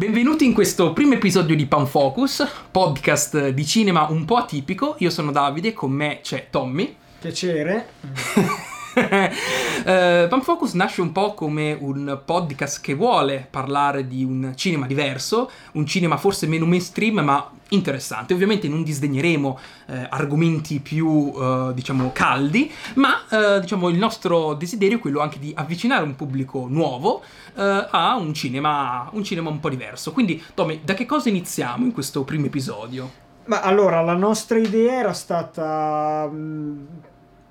Benvenuti in questo primo episodio di Panfocus, podcast di cinema un po' atipico. Io sono Davide, con me c'è Tommy. Piacere. uh, Panfocus nasce un po' come un podcast che vuole parlare di un cinema diverso, un cinema forse meno mainstream ma interessante. Ovviamente non disdegneremo eh, argomenti più, eh, diciamo, caldi, ma eh, diciamo, il nostro desiderio è quello anche di avvicinare un pubblico nuovo eh, a un cinema, un cinema un po' diverso. Quindi, Tommy, da che cosa iniziamo in questo primo episodio? Ma allora, la nostra idea era stata mh,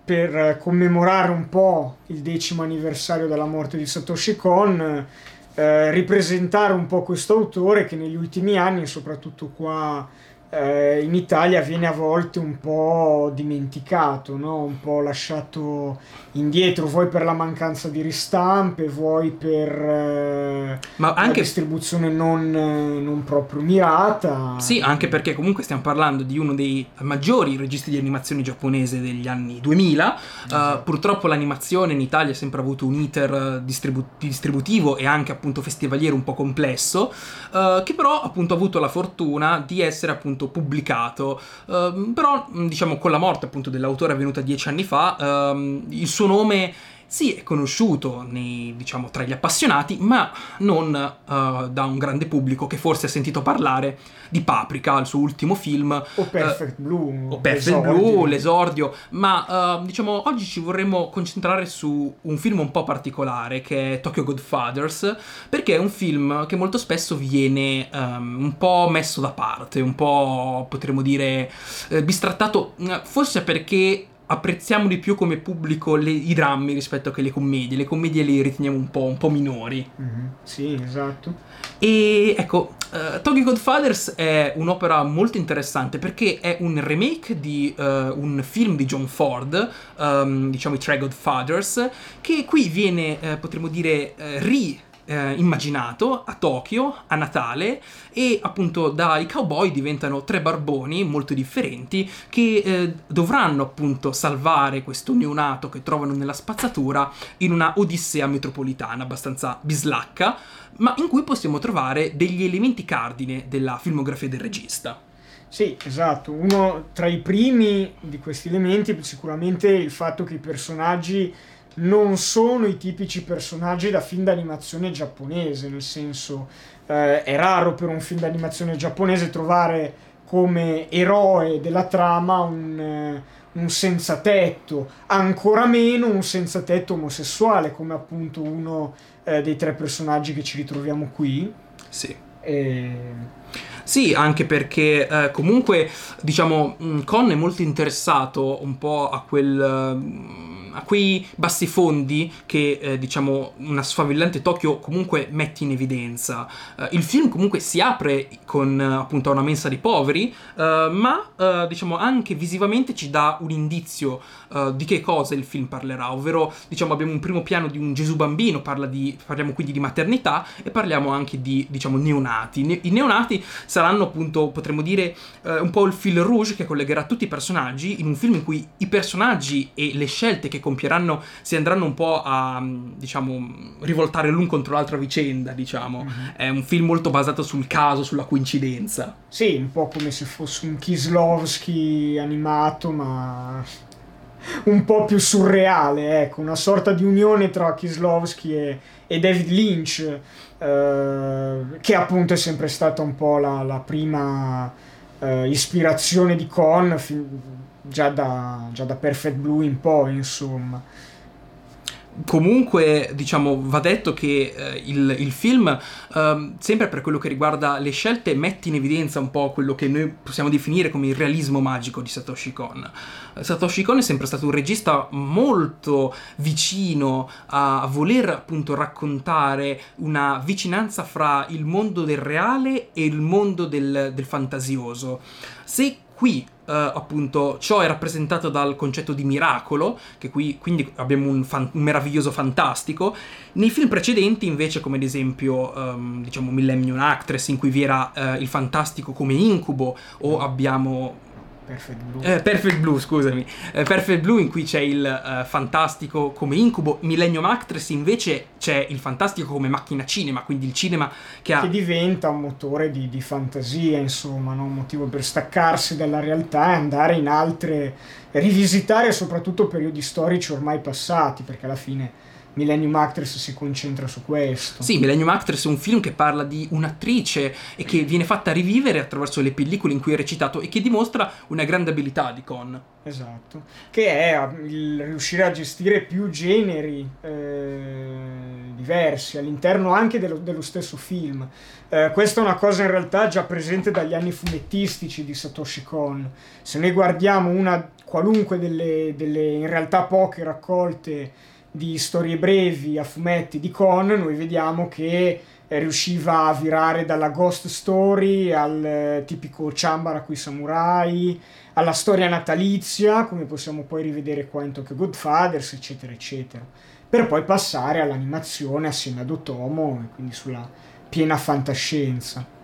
per commemorare un po' il decimo anniversario della morte di Satoshi Kon eh, ripresentare un po' questo autore che negli ultimi anni, soprattutto qua eh, in Italia viene a volte un po' dimenticato, no? un po' lasciato indietro, vuoi per la mancanza di ristampe, vuoi per eh, Ma anche... la distribuzione non, non, proprio mirata. Sì, anche perché comunque stiamo parlando di uno dei maggiori registi di animazione giapponese degli anni 2000. Esatto. Uh, purtroppo l'animazione in Italia ha sempre avuto un iter distribu- distributivo e anche appunto festivaliero un po' complesso, uh, che però appunto ha avuto la fortuna di essere appunto appunto pubblicato, uh, però diciamo con la morte appunto dell'autore avvenuta dieci anni fa, uh, il suo nome sì, è conosciuto nei, diciamo, tra gli appassionati, ma non uh, da un grande pubblico che forse ha sentito parlare di Paprika, il suo ultimo film. O Perfect uh, Blue. O Perfect l'esordio. Blue, l'esordio. Ma uh, diciamo, oggi ci vorremmo concentrare su un film un po' particolare che è Tokyo Godfathers, perché è un film che molto spesso viene um, un po' messo da parte, un po' potremmo dire eh, bistrattato, forse perché apprezziamo di più come pubblico le, i drammi rispetto che le commedie. Le commedie le riteniamo un po', un po minori. Mm-hmm. Sì, esatto. E ecco, uh, Tokyo Godfathers è un'opera molto interessante perché è un remake di uh, un film di John Ford, um, diciamo i Tre Godfathers, che qui viene, uh, potremmo dire, ri eh, immaginato a Tokyo a Natale e appunto dai cowboy diventano tre barboni molto differenti che eh, dovranno appunto salvare questo neonato che trovano nella spazzatura in una odissea metropolitana abbastanza bislacca ma in cui possiamo trovare degli elementi cardine della filmografia del regista. Sì, esatto. Uno tra i primi di questi elementi è sicuramente il fatto che i personaggi non sono i tipici personaggi da film d'animazione giapponese, nel senso eh, è raro per un film d'animazione giapponese trovare come eroe della trama un, eh, un senza tetto, ancora meno un senza tetto omosessuale come appunto uno eh, dei tre personaggi che ci ritroviamo qui. Sì. E... Sì, anche perché eh, comunque, diciamo, Con è molto interessato un po' a quel a quei bassi fondi che eh, diciamo una sfavillante Tokyo comunque mette in evidenza. Uh, il film comunque si apre con uh, appunto una mensa di poveri, uh, ma diciamo anche visivamente ci dà un indizio di che cosa il film parlerà, ovvero diciamo abbiamo un primo piano di un Gesù bambino, parla di, parliamo quindi di maternità e parliamo anche di diciamo neonati. Ne- I neonati saranno appunto potremmo dire un po' il fil rouge che collegherà tutti i personaggi in un film in cui i personaggi e le scelte che compieranno si andranno un po' a, diciamo, rivoltare l'un contro l'altra vicenda, diciamo. Mm-hmm. È un film molto basato sul caso, sulla coincidenza. Sì, un po' come se fosse un Kislovski animato, ma un po' più surreale, ecco, una sorta di unione tra Kislovski e, e David Lynch, eh, che appunto è sempre stata un po' la, la prima eh, ispirazione di Con, fin, già da, già da Perfect Blue in poi, insomma. Comunque, diciamo, va detto che eh, il, il, film, eh, sempre per quello che riguarda le scelte, mette in evidenza un po' quello che noi possiamo definire come il realismo magico di Satoshi Kon. Satoshi Kon è sempre stato un regista molto vicino a, voler appunto raccontare una vicinanza fra il mondo del reale e il mondo del, del fantasioso. Se qui appunto ciò è rappresentato dal concetto di miracolo, che qui quindi abbiamo un, fan- un meraviglioso fantastico. Nei film precedenti, invece, come ad esempio, um, diciamo, Millennium Actress, in cui vi era uh, il fantastico come incubo, o abbiamo Perfect Blue. Eh, Perfect Blue, scusami. Eh, Perfect Blue in cui c'è il eh, fantastico come incubo. Millennium Actress invece c'è il fantastico come macchina cinema, quindi il cinema che ha... Che diventa un motore di, di fantasia, insomma, no? un motivo per staccarsi dalla realtà e andare in altre... rivisitare soprattutto periodi storici ormai passati, perché alla fine Millennium Actress si concentra su questo. Sì, Millennium Actress è un film che parla di un'attrice e che viene fatta rivivere attraverso le pellicole in cui è recitato e che dimostra una grande abilità di Con. Esatto, che è il riuscire a gestire più generi eh, diversi all'interno anche dello, dello stesso film. Eh, questa è una cosa in realtà già presente dagli anni fumettistici di Satoshi Kon. Se noi guardiamo una qualunque delle, delle in realtà poche raccolte di storie brevi a fumetti di Con, noi vediamo che riusciva a virare dalla ghost story al eh, tipico Chambara qui samurai, alla storia natalizia, come possiamo poi rivedere qua in Tokyo Godfathers, eccetera, eccetera, per poi passare all'animazione assieme ad Otomo, quindi sulla piena fantascienza.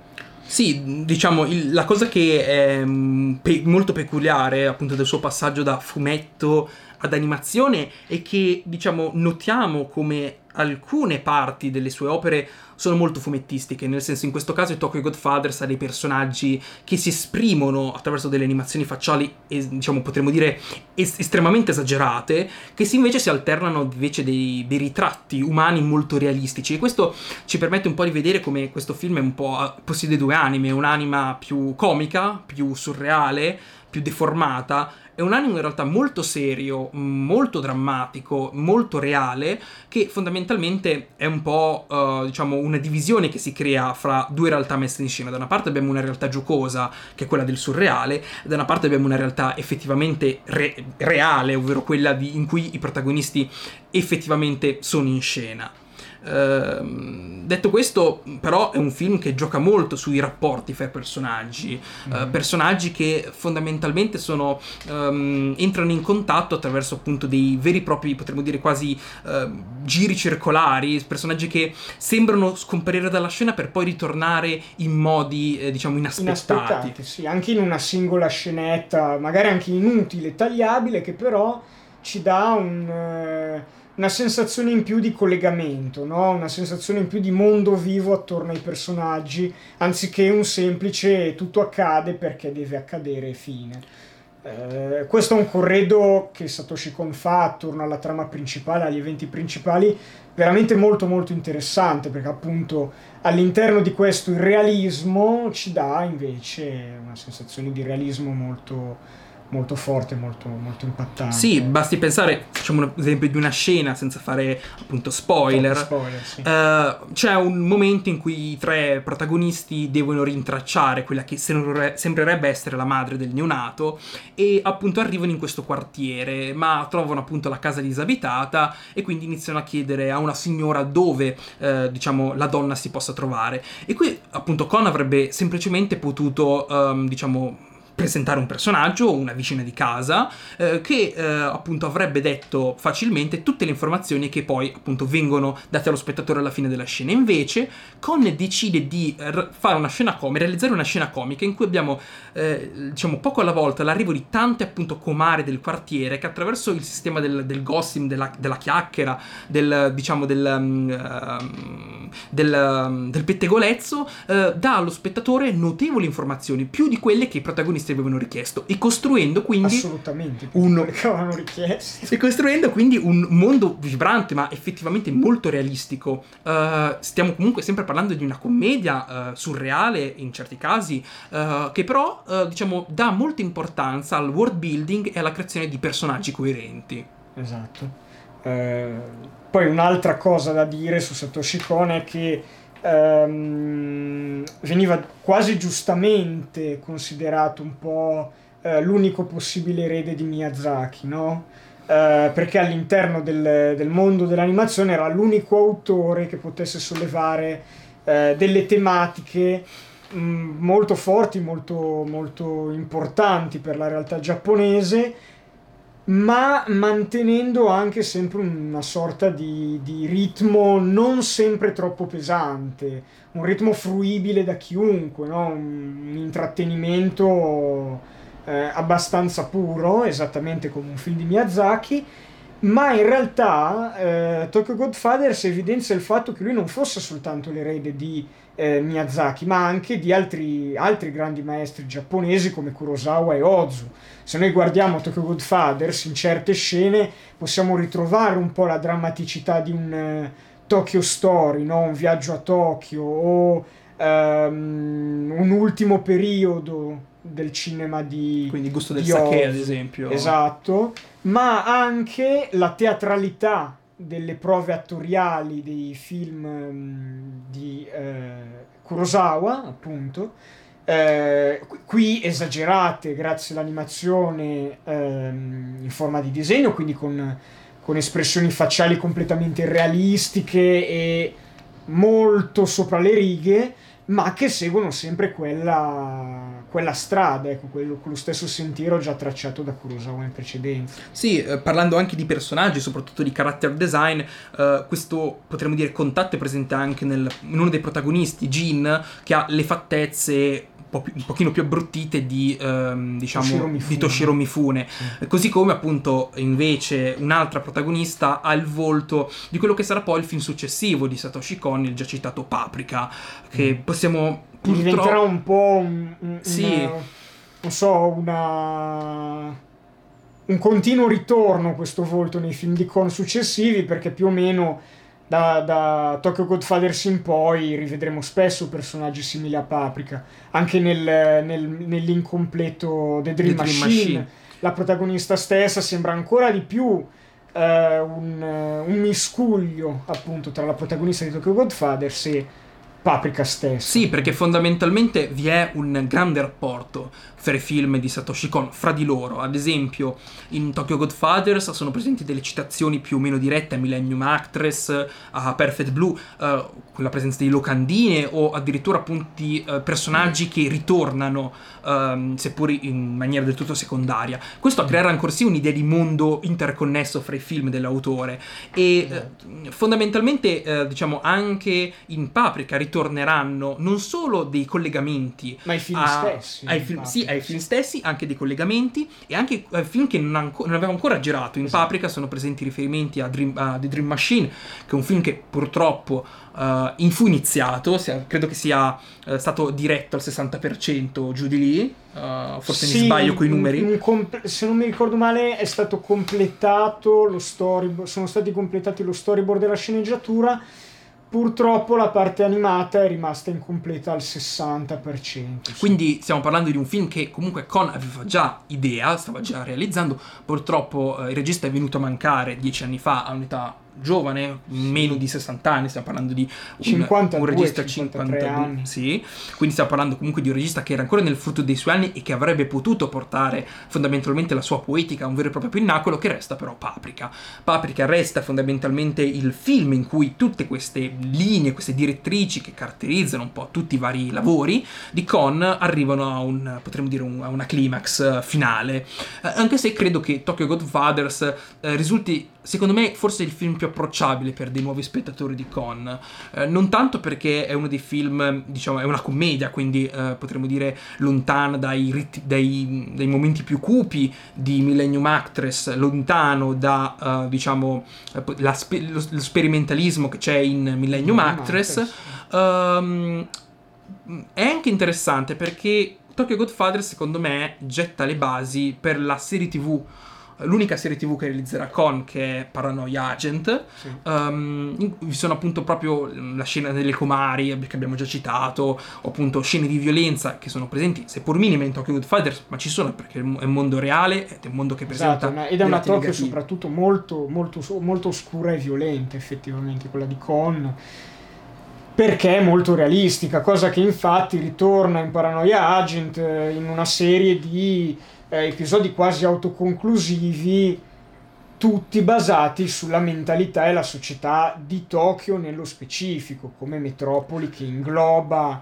Sì, diciamo, il, la cosa che è mm, pe- molto peculiare appunto del suo passaggio da fumetto ad animazione è che, diciamo, notiamo come alcune parti delle sue opere sono molto fumettistiche, nel senso in questo caso Tokyo Godfathers ha dei personaggi che si esprimono attraverso delle animazioni facciali, diciamo potremmo dire es- estremamente esagerate, che si invece si alternano invece dei, dei, ritratti umani molto realistici. E questo ci permette un po' di vedere come questo film è un po' possiede due anime, un'anima più comica, più surreale, più deformata è un anime in realtà molto serio, molto drammatico, molto reale, che fondamentalmente è un po', uh, diciamo, una divisione che si crea fra due realtà messe in scena. Da una parte abbiamo una realtà giocosa, che è quella del surreale, da una parte abbiamo una realtà effettivamente re- reale, ovvero quella di, in cui i protagonisti effettivamente sono in scena. Uh, detto questo, però, è un film che gioca molto sui rapporti fra i personaggi, mm. uh, personaggi che fondamentalmente sono, um, entrano in contatto attraverso appunto dei veri e propri, potremmo dire quasi uh, giri circolari, personaggi che sembrano scomparire dalla scena per poi ritornare in modi, eh, diciamo, inaspettati. Inaspettati, sì, anche in una singola scenetta, magari anche inutile, tagliabile, che però ci dà un eh, una sensazione in più di collegamento, no? una sensazione in più di mondo vivo attorno ai personaggi, anziché un semplice tutto accade perché deve accadere fine. Eh, questo è un corredo che Satoshi Kon fa attorno alla trama principale, agli eventi principali, veramente molto molto interessante perché appunto all'interno di questo il realismo ci dà invece una sensazione di realismo molto molto forte, molto, molto impattante. Sì, basti pensare, facciamo un esempio di una scena senza fare appunto spoiler. spoiler sì. uh, c'è un momento in cui i tre protagonisti devono rintracciare quella che sembrerebbe essere la madre del neonato e appunto arrivano in questo quartiere, ma trovano appunto la casa disabitata e quindi iniziano a chiedere a una signora dove uh, diciamo la donna si possa trovare. E qui appunto Con avrebbe semplicemente potuto um, diciamo presentare un personaggio, una vicina di casa, eh, che eh, appunto avrebbe detto facilmente tutte le informazioni che poi appunto vengono date allo spettatore alla fine della scena. Invece, Con decide di r- fare una scena comica, realizzare una scena comica in cui abbiamo, eh, diciamo, poco alla volta l'arrivo di tante appunto comare del quartiere che attraverso il sistema del, del gossip, della, della, chiacchiera, del, diciamo, del, um, del, del pettegolezzo, uh, dà allo spettatore notevoli informazioni, più di quelle che i protagonisti questi avevano richiesto e costruendo quindi assolutamente un, che avevano richiesto. e costruendo quindi un mondo vibrante ma effettivamente molto realistico. Uh, stiamo comunque sempre parlando di una commedia uh, surreale in certi casi uh, che però diciamo dà molta importanza al world building e alla creazione di personaggi coerenti. Esatto. Poi un'altra cosa da dire su Satoshi Kon è che ehm, veniva quasi giustamente considerato un po' eh, l'unico possibile erede di Miyazaki, no? Eh, perché all'interno del, del, mondo dell'animazione era l'unico autore che potesse sollevare eh, delle tematiche mh, mm, molto forti, molto, molto importanti per la realtà giapponese ma mantenendo anche sempre una sorta di, di, ritmo non sempre troppo pesante, un ritmo fruibile da chiunque, no? un, intrattenimento eh, abbastanza puro, esattamente come un film di Miyazaki, ma in realtà eh, Tokyo Godfathers evidenzia il fatto che lui non fosse soltanto l'erede di eh, Miyazaki, ma anche di altri, altri, grandi maestri giapponesi come Kurosawa e Ozu. Se noi guardiamo Tokyo Godfathers, in certe scene possiamo ritrovare un po' la drammaticità di un uh, Tokyo Story, no? un viaggio a Tokyo o um, un ultimo periodo del cinema di quindi gusto del sake ad esempio esatto ma anche la teatralità delle prove attoriali dei film um, di eh, Kurosawa, appunto, eh, qui esagerate grazie all'animazione ehm, in forma di disegno, quindi con, con espressioni facciali completamente realistiche e molto sopra le righe, ma che seguono sempre quella, quella strada, ecco, quello, quello, stesso sentiero già tracciato da Kurosawa in precedenza. Sì, eh, parlando anche di personaggi, soprattutto di character design, eh, questo potremmo dire contatto è presente anche nel, in uno dei protagonisti, Jin, che ha le fattezze po più, un pochino più abbruttite di, ehm, diciamo, Toshiro Mifune. Di Toshiro Mifune. Sì. Così come appunto invece un'altra protagonista ha il volto di quello che sarà poi il film successivo di Satoshi Kon, il già citato Paprika, che mm. possiamo... Purtroppo... Diventerà un po' un, un, sì. una, non so, una un continuo ritorno questo volto nei film di Kon successivi perché più o meno da, da Tokyo Godfathers in poi rivedremo spesso personaggi simili a Paprika, anche nel, nel, nell'incompleto The Dream, The Dream Machine, Machine, La protagonista stessa sembra ancora di più eh, un, un, miscuglio appunto tra la protagonista di Tokyo Godfathers e Paprika stessa. Sì, perché fondamentalmente vi è un grande rapporto fra i film di Satoshi Kon fra di loro. Ad esempio, in Tokyo Godfathers sono presenti delle citazioni più o meno dirette a Millennium Actress, a Perfect Blue, uh, con la presenza di locandine o addirittura appunti uh, personaggi che ritornano, um, seppur in maniera del tutto secondaria. Questo a creare ancora sì un'idea di mondo interconnesso fra i film dell'autore e uh, fondamentalmente, diciamo, anche in Paprika ritorneranno non solo dei collegamenti ma i film a, stessi. Ai film, sì, ai film stessi, anche dei collegamenti e anche ai film che non, anco- non aveva ancora girato. In esatto. Paprika sono presenti riferimenti a, Dream, a The Dream Machine, che è un film che purtroppo uh, in fu iniziato, credo che sia uh, stato diretto al 60% giù di lì. Uh, forse sì, mi sbaglio con i numeri. Comp- se non mi ricordo male, è stato completato lo storyboard. Sono stati completati lo storyboard della sceneggiatura Purtroppo la parte animata è rimasta incompleta al 60%. Sì. Quindi stiamo parlando di un film che comunque Con aveva già idea, stava già realizzando. Purtroppo eh, il regista è venuto a mancare dieci anni fa a un'età giovane, meno di 60 anni, stiamo parlando di un, 52, un regista 52 anni. Sì, quindi stiamo parlando comunque di un regista che era ancora nel frutto dei suoi anni e che avrebbe potuto portare fondamentalmente la sua poetica a un vero e proprio pinnacolo che resta però Paprika. Paprika resta fondamentalmente il film in cui tutte queste linee, queste direttrici che caratterizzano un po' tutti i vari lavori di Con arrivano a un, potremmo dire, un, a una climax finale. Eh, anche se credo che Tokyo Godfathers eh, risulti secondo me forse il film più approcciabile per dei nuovi spettatori di Con. Eh, non tanto perché è uno dei film, diciamo, è una commedia, quindi eh, potremmo dire lontana dai, rit- dai, dai, momenti più cupi di Millennium Actress, lontano da, uh, diciamo, spe- lo, lo, sperimentalismo che c'è in Millennium, Millennium Actress. Actress. Um, è anche interessante perché Tokyo Godfather secondo me getta le basi per la serie tv l'unica serie tv che realizzerà con che è Paranoia Agent sì. um, vi sono appunto proprio la scena delle comari che abbiamo già citato o appunto scene di violenza che sono presenti seppur minime in Tokyo Godfathers ma ci sono perché è un mondo reale è un mondo che presenta esatto, ed è una Tokyo soprattutto molto, molto, molto oscura e violenta effettivamente quella di Con perché è molto realistica cosa che infatti ritorna in Paranoia Agent eh, in una serie di eh, episodi quasi autoconclusivi, tutti basati sulla mentalità e la società di Tokyo nello specifico, come metropoli che ingloba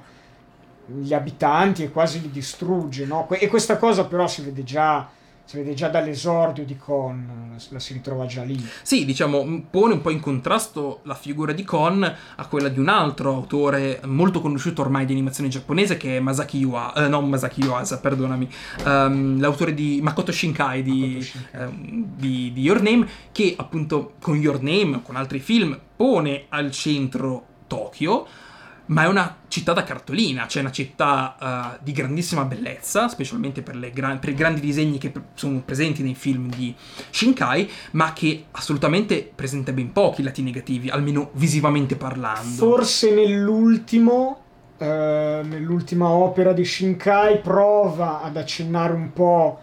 gli abitanti e quasi li distrugge. No? E questa cosa però si vede già si vede già dall'esordio di Con, la, si ritrova già lì. Sì, diciamo, pone un po' in contrasto la figura di Con a quella di un altro autore molto conosciuto ormai di animazione giapponese che è Masaki Yuasa, eh, non Masaki Yuasa, perdonami, um, l'autore di Makoto Shinkai, di, Makoto Shinkai. Um, di, di Your Name, che appunto con Your Name, con altri film, pone al centro Tokyo ma è una città da cartolina, cioè una città uh, di grandissima bellezza, specialmente per, gra- per, i grandi disegni che pre- sono presenti nei film di Shinkai, ma che assolutamente presenta ben pochi lati negativi, almeno visivamente parlando. Forse nell'ultimo, uh, nell'ultima opera di Shinkai, prova ad accennare un po'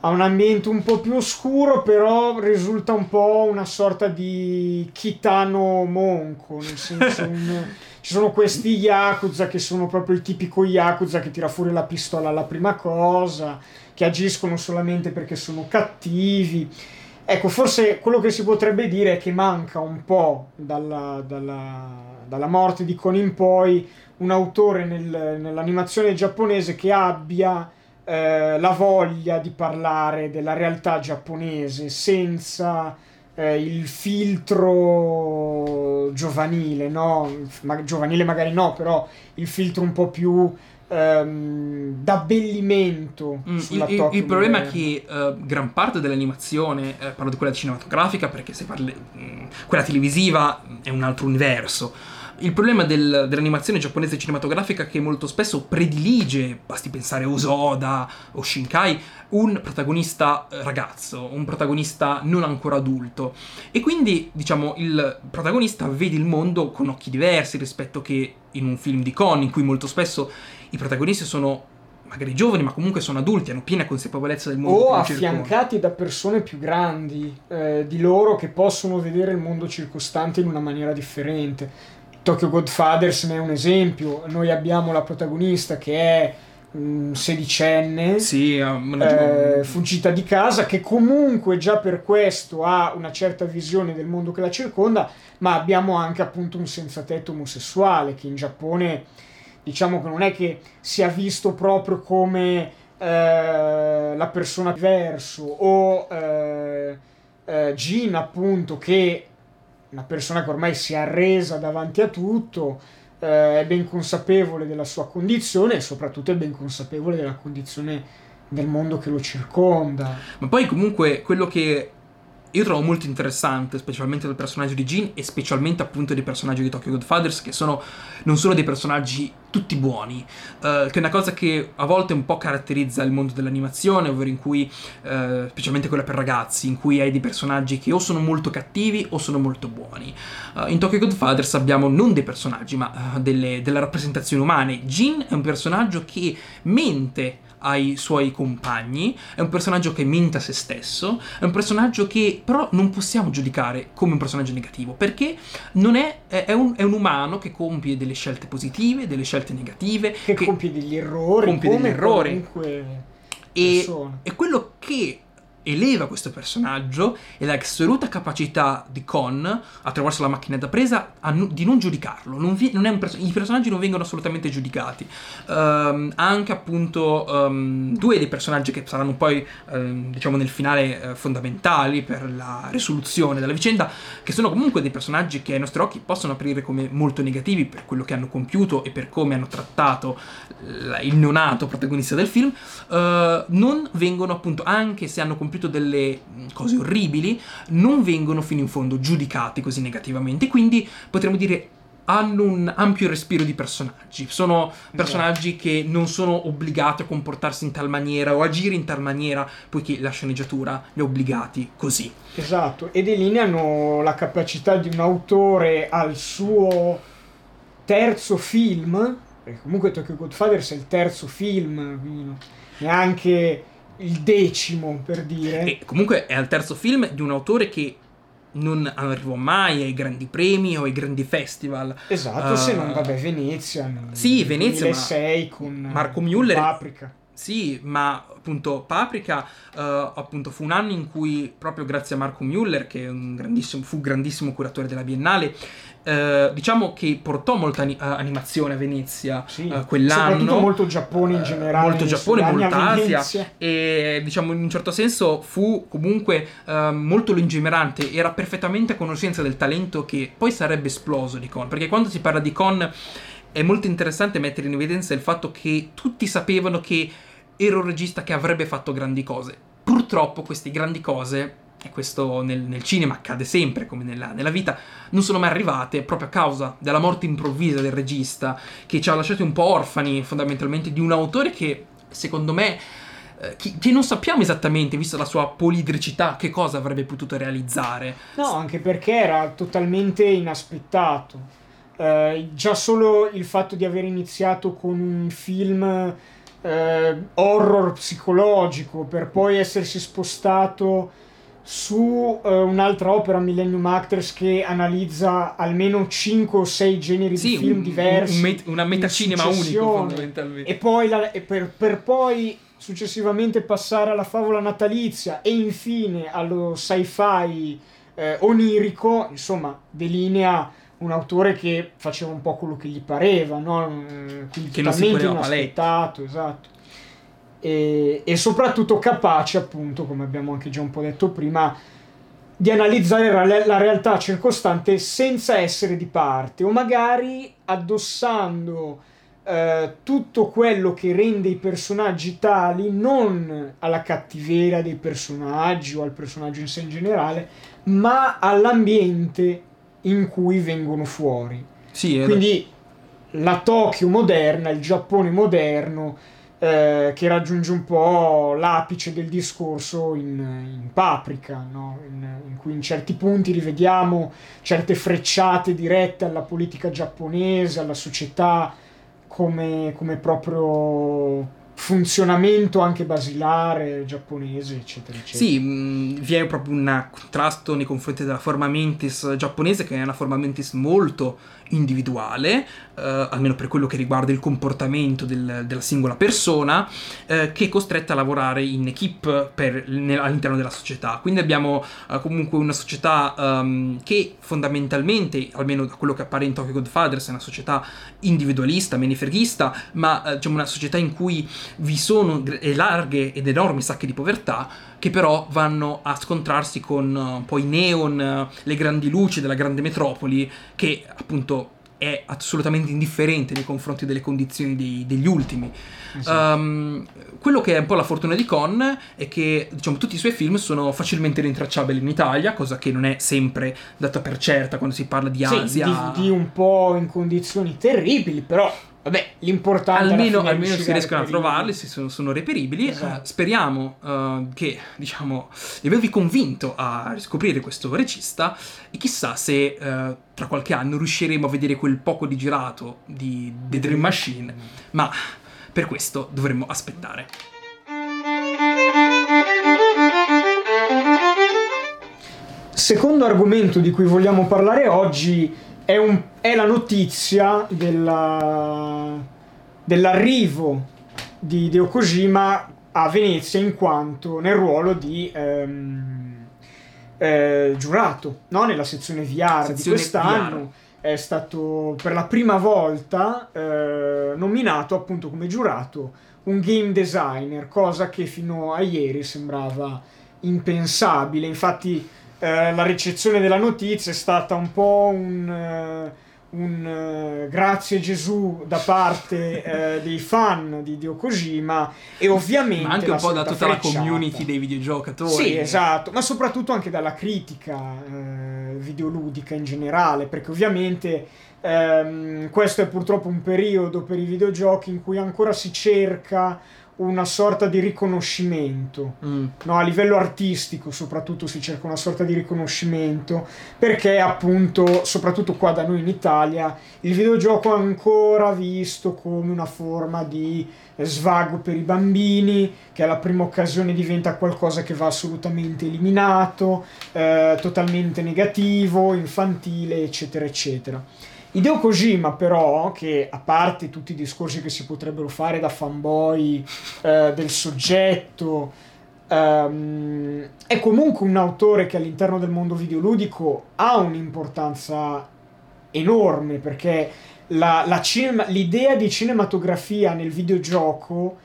a un ambiente un po' più oscuro, però risulta un po' una sorta di Kitano Monco, nel senso un ci sono questi Yakuza che sono proprio il tipico Yakuza che tira fuori la pistola alla prima cosa, che agiscono solamente perché sono cattivi. Ecco, forse quello che si potrebbe dire è che manca un po' dalla, dalla, dalla morte di Conan in poi un autore nel, nell'animazione giapponese che abbia eh, la voglia di parlare della realtà giapponese senza eh, il filtro giovanile, no? Ma, giovanile magari no, però il filtro un po' più ehm, d'abbellimento. Mm, il, il, il problema è che uh, gran parte dell'animazione, eh, parlo di quella cinematografica perché se parli, mh, mm, quella televisiva è un altro universo il problema del, dell'animazione giapponese cinematografica è che molto spesso predilige, basti pensare a Osoda o Shinkai, un protagonista eh, ragazzo, un protagonista non ancora adulto. E quindi, diciamo, il protagonista vede il mondo con occhi diversi rispetto che in un film di Con, in cui molto spesso i protagonisti sono magari giovani, ma comunque sono adulti, hanno piena consapevolezza del mondo. O affiancati da persone più grandi eh, di loro che possono vedere il mondo circostante in una maniera differente. Tokyo Godfathers ne è un esempio. Noi abbiamo la protagonista che è un sedicenne, sì, eh, fuggita di casa, che comunque già per questo ha una certa visione del mondo che la circonda, ma abbiamo anche appunto un senza tetto omosessuale che in Giappone diciamo che non è che sia visto proprio come eh, la persona verso o eh, eh, Jin appunto che una persona che ormai si è arresa davanti a tutto, eh, è ben consapevole della sua condizione e soprattutto è ben consapevole della condizione del mondo che lo circonda. Ma poi comunque quello che io trovo molto interessante, specialmente del personaggio di Jin e specialmente appunto dei personaggi di Tokyo Godfathers, che sono non solo dei personaggi tutti buoni, uh, che è una cosa che a volte un po' caratterizza il mondo dell'animazione, ovvero in cui, uh, specialmente quella per ragazzi, in cui hai dei personaggi che o sono molto cattivi o sono molto buoni. Uh, in Tokyo Godfathers abbiamo non dei personaggi, ma delle, delle rappresentazioni umane. Jin è un personaggio che mente ai suoi compagni, è un personaggio che mente a se stesso, è un personaggio che però non possiamo giudicare come un personaggio negativo, perché non è, è, un, è un umano che compie delle scelte positive, delle scelte negative, che, che compie degli errori, compie degli errori. E, e quello che eleva questo personaggio e l'assoluta capacità di Con, attraverso la macchina da presa, nu- di non giudicarlo. Non vi- non perso- I personaggi non vengono assolutamente giudicati. Um, anche appunto um, due dei personaggi che saranno poi, um, diciamo, nel finale uh, fondamentali per la risoluzione della vicenda, che sono comunque dei personaggi che ai nostri occhi possono apparire come molto negativi per quello che hanno compiuto e per come hanno trattato l- il neonato protagonista del film, uh, non vengono appunto, anche se hanno compiuto compiuto delle cose orribili, non vengono fino in fondo giudicati così negativamente. Quindi potremmo dire hanno un ampio respiro di personaggi. Sono personaggi che non sono obbligati a comportarsi in tal maniera o agire in tal maniera, poiché la sceneggiatura li ha obbligati così. Esatto, e delineano la capacità di un autore al suo terzo film, perché comunque Tokyo Godfathers è il terzo film, neanche il decimo per dire. E comunque è al terzo film di un autore che non arrivò mai ai grandi premi o ai grandi festival. Esatto, uh, se non vabbè Venezia. Sì, Venezia. 2006 con Marco Müller. Paprika. Sì, ma appunto Paprika uh, appunto fu un anno in cui proprio grazie a Marco Müller, che grandissimo, fu grandissimo curatore della Biennale, uh, diciamo che portò molta ani- animazione a Venezia sì, uh, quell'anno. Soprattutto molto Giappone in generale. molto Giappone, molta Asia. E diciamo in un certo senso fu comunque molto lungimirante, era perfettamente a conoscenza del talento che poi sarebbe esploso di Con, perché quando si parla di Con è molto interessante mettere in evidenza il fatto che tutti sapevano che era un regista che avrebbe fatto grandi cose. Purtroppo queste grandi cose, e questo nel, nel cinema accade sempre come nella, nella, vita, non sono mai arrivate proprio a causa della morte improvvisa del regista, che ci ha lasciati un po' orfani fondamentalmente di un autore che secondo me eh, che, non sappiamo esattamente, vista la sua polidricità, che cosa avrebbe potuto realizzare. No, anche perché era totalmente inaspettato. Uh, già solo il fatto di aver iniziato con un film uh, horror psicologico per poi essersi spostato su uh, un'altra opera Millennium Actress che analizza almeno 5 o 6 generi sì, di film un, diversi un met- una metacinema unico fondamentalmente. E poi la, e per, per poi successivamente passare alla favola natalizia e infine allo sci-fi onirico insomma delinea un autore che faceva un po' quello che gli pareva, no? Quindi che non si inaspettato, esatto. E, e, soprattutto capace, appunto, come abbiamo anche già un po' detto prima, di analizzare la realtà circostante senza essere di parte o magari addossando eh, tutto quello che rende i personaggi tali non alla cattiveria dei personaggi o al personaggio in sé in generale, ma all'ambiente in cui vengono fuori. Sì, Quindi la Tokyo moderna, il Giappone moderno, eh, che raggiunge un po' l'apice del discorso in, in Paprika, no? in, in, cui in certi punti rivediamo certe frecciate dirette alla politica giapponese, alla società come, come proprio funzionamento anche basilare giapponese, eccetera, eccetera. Sì, mh, vi è proprio un contrasto nei confronti della forma mentis giapponese, che è una forma mentis molto individuale, eh, almeno per quello che riguarda il comportamento del, della singola persona, eh, che è costretta a lavorare in equip per, nel, all'interno della società. Quindi abbiamo eh, comunque una società um, che fondamentalmente, almeno da quello che appare in Tokyo Godfathers, è una società individualista, menefreghista, ma eh, diciamo una società in cui vi sono larghe ed enormi sacche di povertà che però vanno a scontrarsi con uh, poi neon, le grandi luci della grande metropoli, che appunto è assolutamente indifferente nei confronti delle condizioni dei, degli ultimi. Esatto. Um, quello che è un po' la fortuna di Con è che diciamo, tutti i suoi film sono facilmente rintracciabili in Italia, cosa che non è sempre data per certa quando si parla di Asia. Sì, di, di un po' in condizioni terribili, però Vabbè, l'importante almeno, almeno si riescono a trovarli, si sono, sono reperibili. Esatto. Uh, speriamo uh, che, diciamo, di avervi convinto a riscoprire questo regista e chissà se uh, tra qualche anno riusciremo a vedere quel poco di girato di The Dream Machine, ma per questo dovremmo aspettare. Secondo argomento di cui vogliamo parlare oggi è, un, è la notizia della, dell'arrivo di Hideo Kojima a Venezia in quanto nel ruolo di ehm, eh, giurato no? nella sezione VR sezione di quest'anno. VR. È stato per la prima volta eh, nominato appunto come giurato un game designer, cosa che fino a ieri sembrava impensabile. Infatti eh, la ricezione della notizia è stata un po' un, uh, un uh, grazie Gesù da parte uh, dei fan di Dio Kojima e ovviamente ma anche un po' da tutta frecciata. la community dei videogiocatori sì esatto ma soprattutto anche dalla critica videoludica in generale perché ovviamente ehm, questo è purtroppo un periodo per i videogiochi in cui ancora si cerca una sorta di riconoscimento, mm. no, a livello artistico soprattutto si cerca una sorta di riconoscimento, perché appunto, soprattutto qua da noi in Italia, il videogioco è ancora visto come una forma di svago per i bambini, che alla prima occasione diventa qualcosa che va assolutamente eliminato, eh, totalmente negativo, infantile, eccetera, eccetera. Hideo Kojima però, che a parte tutti i discorsi che si potrebbero fare da fanboy eh, del soggetto, ehm, è comunque un autore che all'interno del mondo videoludico ha un'importanza enorme perché la, la cinema, l'idea di cinematografia nel videogioco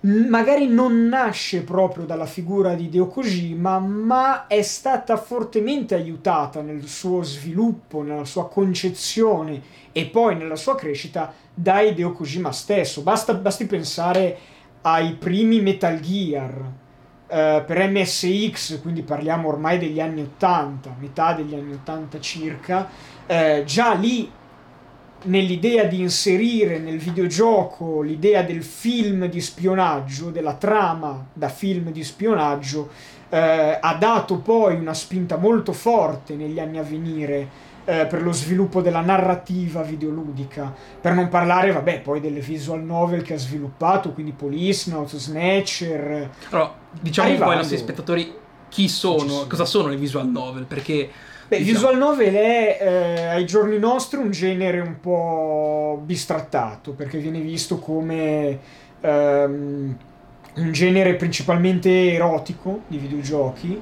magari non nasce proprio dalla figura di Hideo Kojima, ma è stata fortemente aiutata nel suo sviluppo, nella sua concezione e poi nella sua crescita da Hideo Kojima stesso. Basta, basti pensare ai primi Metal Gear eh, per MSX, quindi parliamo ormai degli anni 80, metà degli anni 80 circa, eh, già lì nell'idea di inserire nel videogioco l'idea del film di spionaggio, della trama da film di spionaggio, eh, ha dato poi una spinta molto forte negli anni a venire eh, per lo sviluppo della narrativa videoludica, per non parlare, vabbè, poi delle visual novel che ha sviluppato, quindi Police Snatcher. Allora, diciamo poi ai nostri spettatori chi sono, cosa sono le visual novel, perché Beh, diciamo. visual novel è eh, ai giorni nostri un genere un po' bistrattato perché viene visto come ehm, un genere principalmente erotico di videogiochi.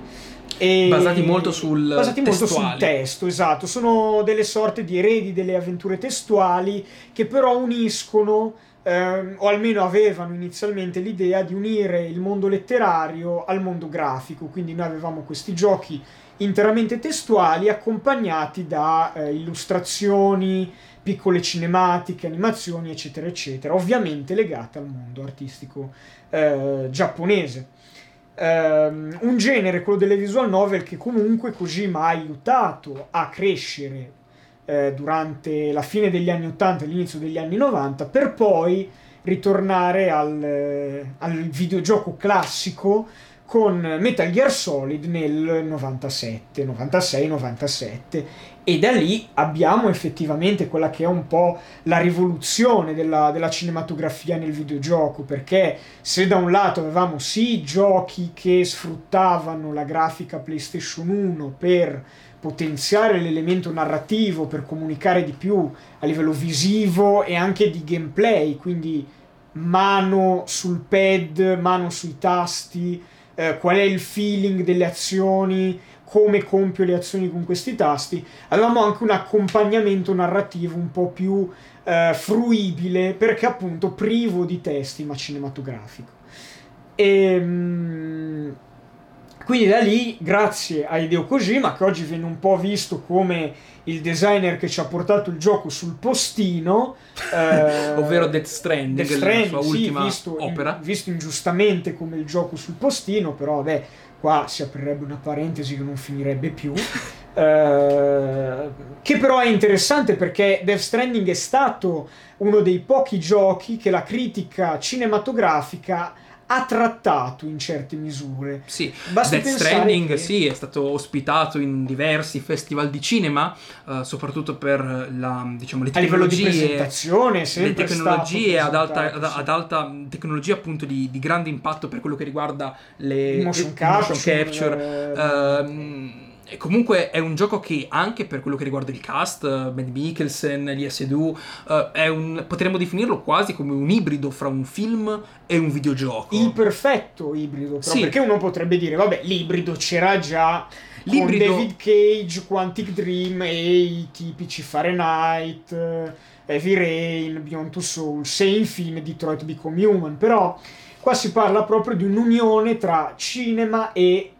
E basati molto sul basati molto sul testo, esatto. Sono delle sorte di eredi delle avventure testuali che però uniscono ehm, o almeno avevano inizialmente l'idea di unire il mondo letterario al mondo grafico. Quindi noi avevamo questi giochi interamente testuali accompagnati da eh, illustrazioni, piccole cinematiche, animazioni, eccetera, eccetera, ovviamente legate al mondo artistico eh, giapponese. Um, un genere, quello delle visual novel, che comunque Kojima ha aiutato a crescere eh, durante la fine degli anni 80 e l'inizio degli anni 90, per poi ritornare al, eh, al videogioco classico con Metal Gear Solid nel 97, 96, 97 e da lì abbiamo effettivamente quella che è un po' la rivoluzione della, della, cinematografia nel videogioco perché se da un lato avevamo sì giochi che sfruttavano la grafica PlayStation 1 per potenziare l'elemento narrativo, per comunicare di più a livello visivo e anche di gameplay, quindi mano sul pad, mano sui tasti, eh, qual è il feeling delle azioni, come compio le azioni con questi tasti, avevamo anche un accompagnamento narrativo un po' più eh, fruibile perché appunto privo di testi ma cinematografico. E, ehm, quindi da lì, grazie a Hideo Kojima, che oggi viene un po' visto come il designer che ci ha portato il gioco sul postino, eh, ovvero Death Stranding, Death Stranding la sua sì, ultima visto, opera. In, visto ingiustamente come il gioco sul postino, però vabbè, qua si aprirebbe una parentesi che non finirebbe più. eh, che però è interessante perché Death Stranding è stato uno dei pochi giochi che la critica cinematografica ha trattato in certe misure. Sì, Basta Death Stranding che... sì, è stato ospitato in diversi festival di cinema, uh, soprattutto per la, diciamo, le tecnologie, a livello di presentazione, le tecnologie ad alta, ad, ad alta, tecnologia appunto di, di, grande impatto per quello che riguarda le motion capture, motion capture eh, uh, e comunque è un gioco che anche per quello che riguarda il cast, Ben Mikkelsen, Lia Seydoux, uh, potremmo definirlo quasi come un ibrido fra un film e un videogioco. Il perfetto ibrido, però, sì. perché uno potrebbe dire, vabbè, l'ibrido c'era già l'ibrido... con David Cage, Quantic Dream e i tipici Fahrenheit, uh, Heavy Rain, Beyond Two Souls e infine Detroit Become Human, però qua si parla proprio di un'unione tra cinema e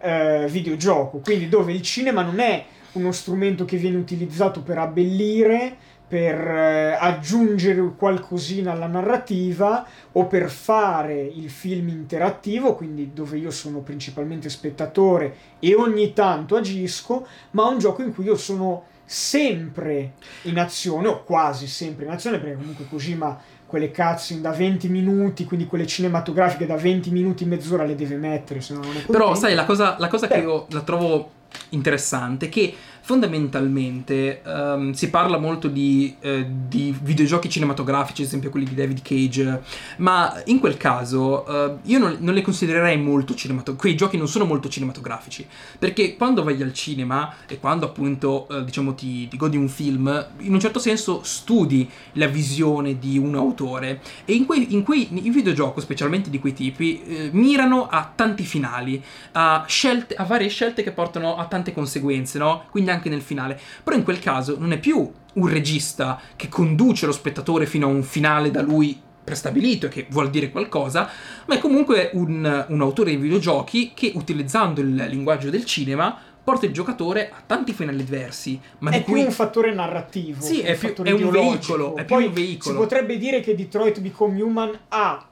eh, videogioco, quindi dove il cinema non è uno strumento che viene utilizzato per abbellire, per eh, aggiungere qualcosina alla narrativa o per fare il film interattivo, quindi dove io sono principalmente spettatore e ogni tanto agisco, ma un gioco in cui io sono sempre in azione o quasi sempre in azione perché comunque Kojima quelle cutscene da 20 minuti, quindi quelle cinematografiche da 20 minuti, mezz'ora le deve mettere, se no non è Però sai, la cosa, la cosa che io la trovo interessante è che fondamentalmente um, si parla molto di, eh, di, videogiochi cinematografici, ad esempio quelli di David Cage, ma in quel caso uh, io non, non, le considererei molto cinematografici, quei giochi non sono molto cinematografici, perché quando vai al cinema e quando appunto uh, diciamo ti, ti, godi un film, in un certo senso studi la visione di un autore e in quei, in quei in videogiochi, specialmente di quei tipi, eh, mirano a tanti finali, a, scelte, a varie scelte che portano a tante conseguenze, no? Quindi anche nel finale. Però in quel caso non è più un regista che conduce lo spettatore fino a un finale da lui prestabilito e che vuol dire qualcosa, ma è comunque un, un autore di videogiochi che utilizzando il linguaggio del cinema porta il giocatore a tanti finali diversi. Ma è più cui... un fattore narrativo. Sì, è, più, è un veicolo. È Poi un veicolo. Si potrebbe dire che Detroit Become Human ha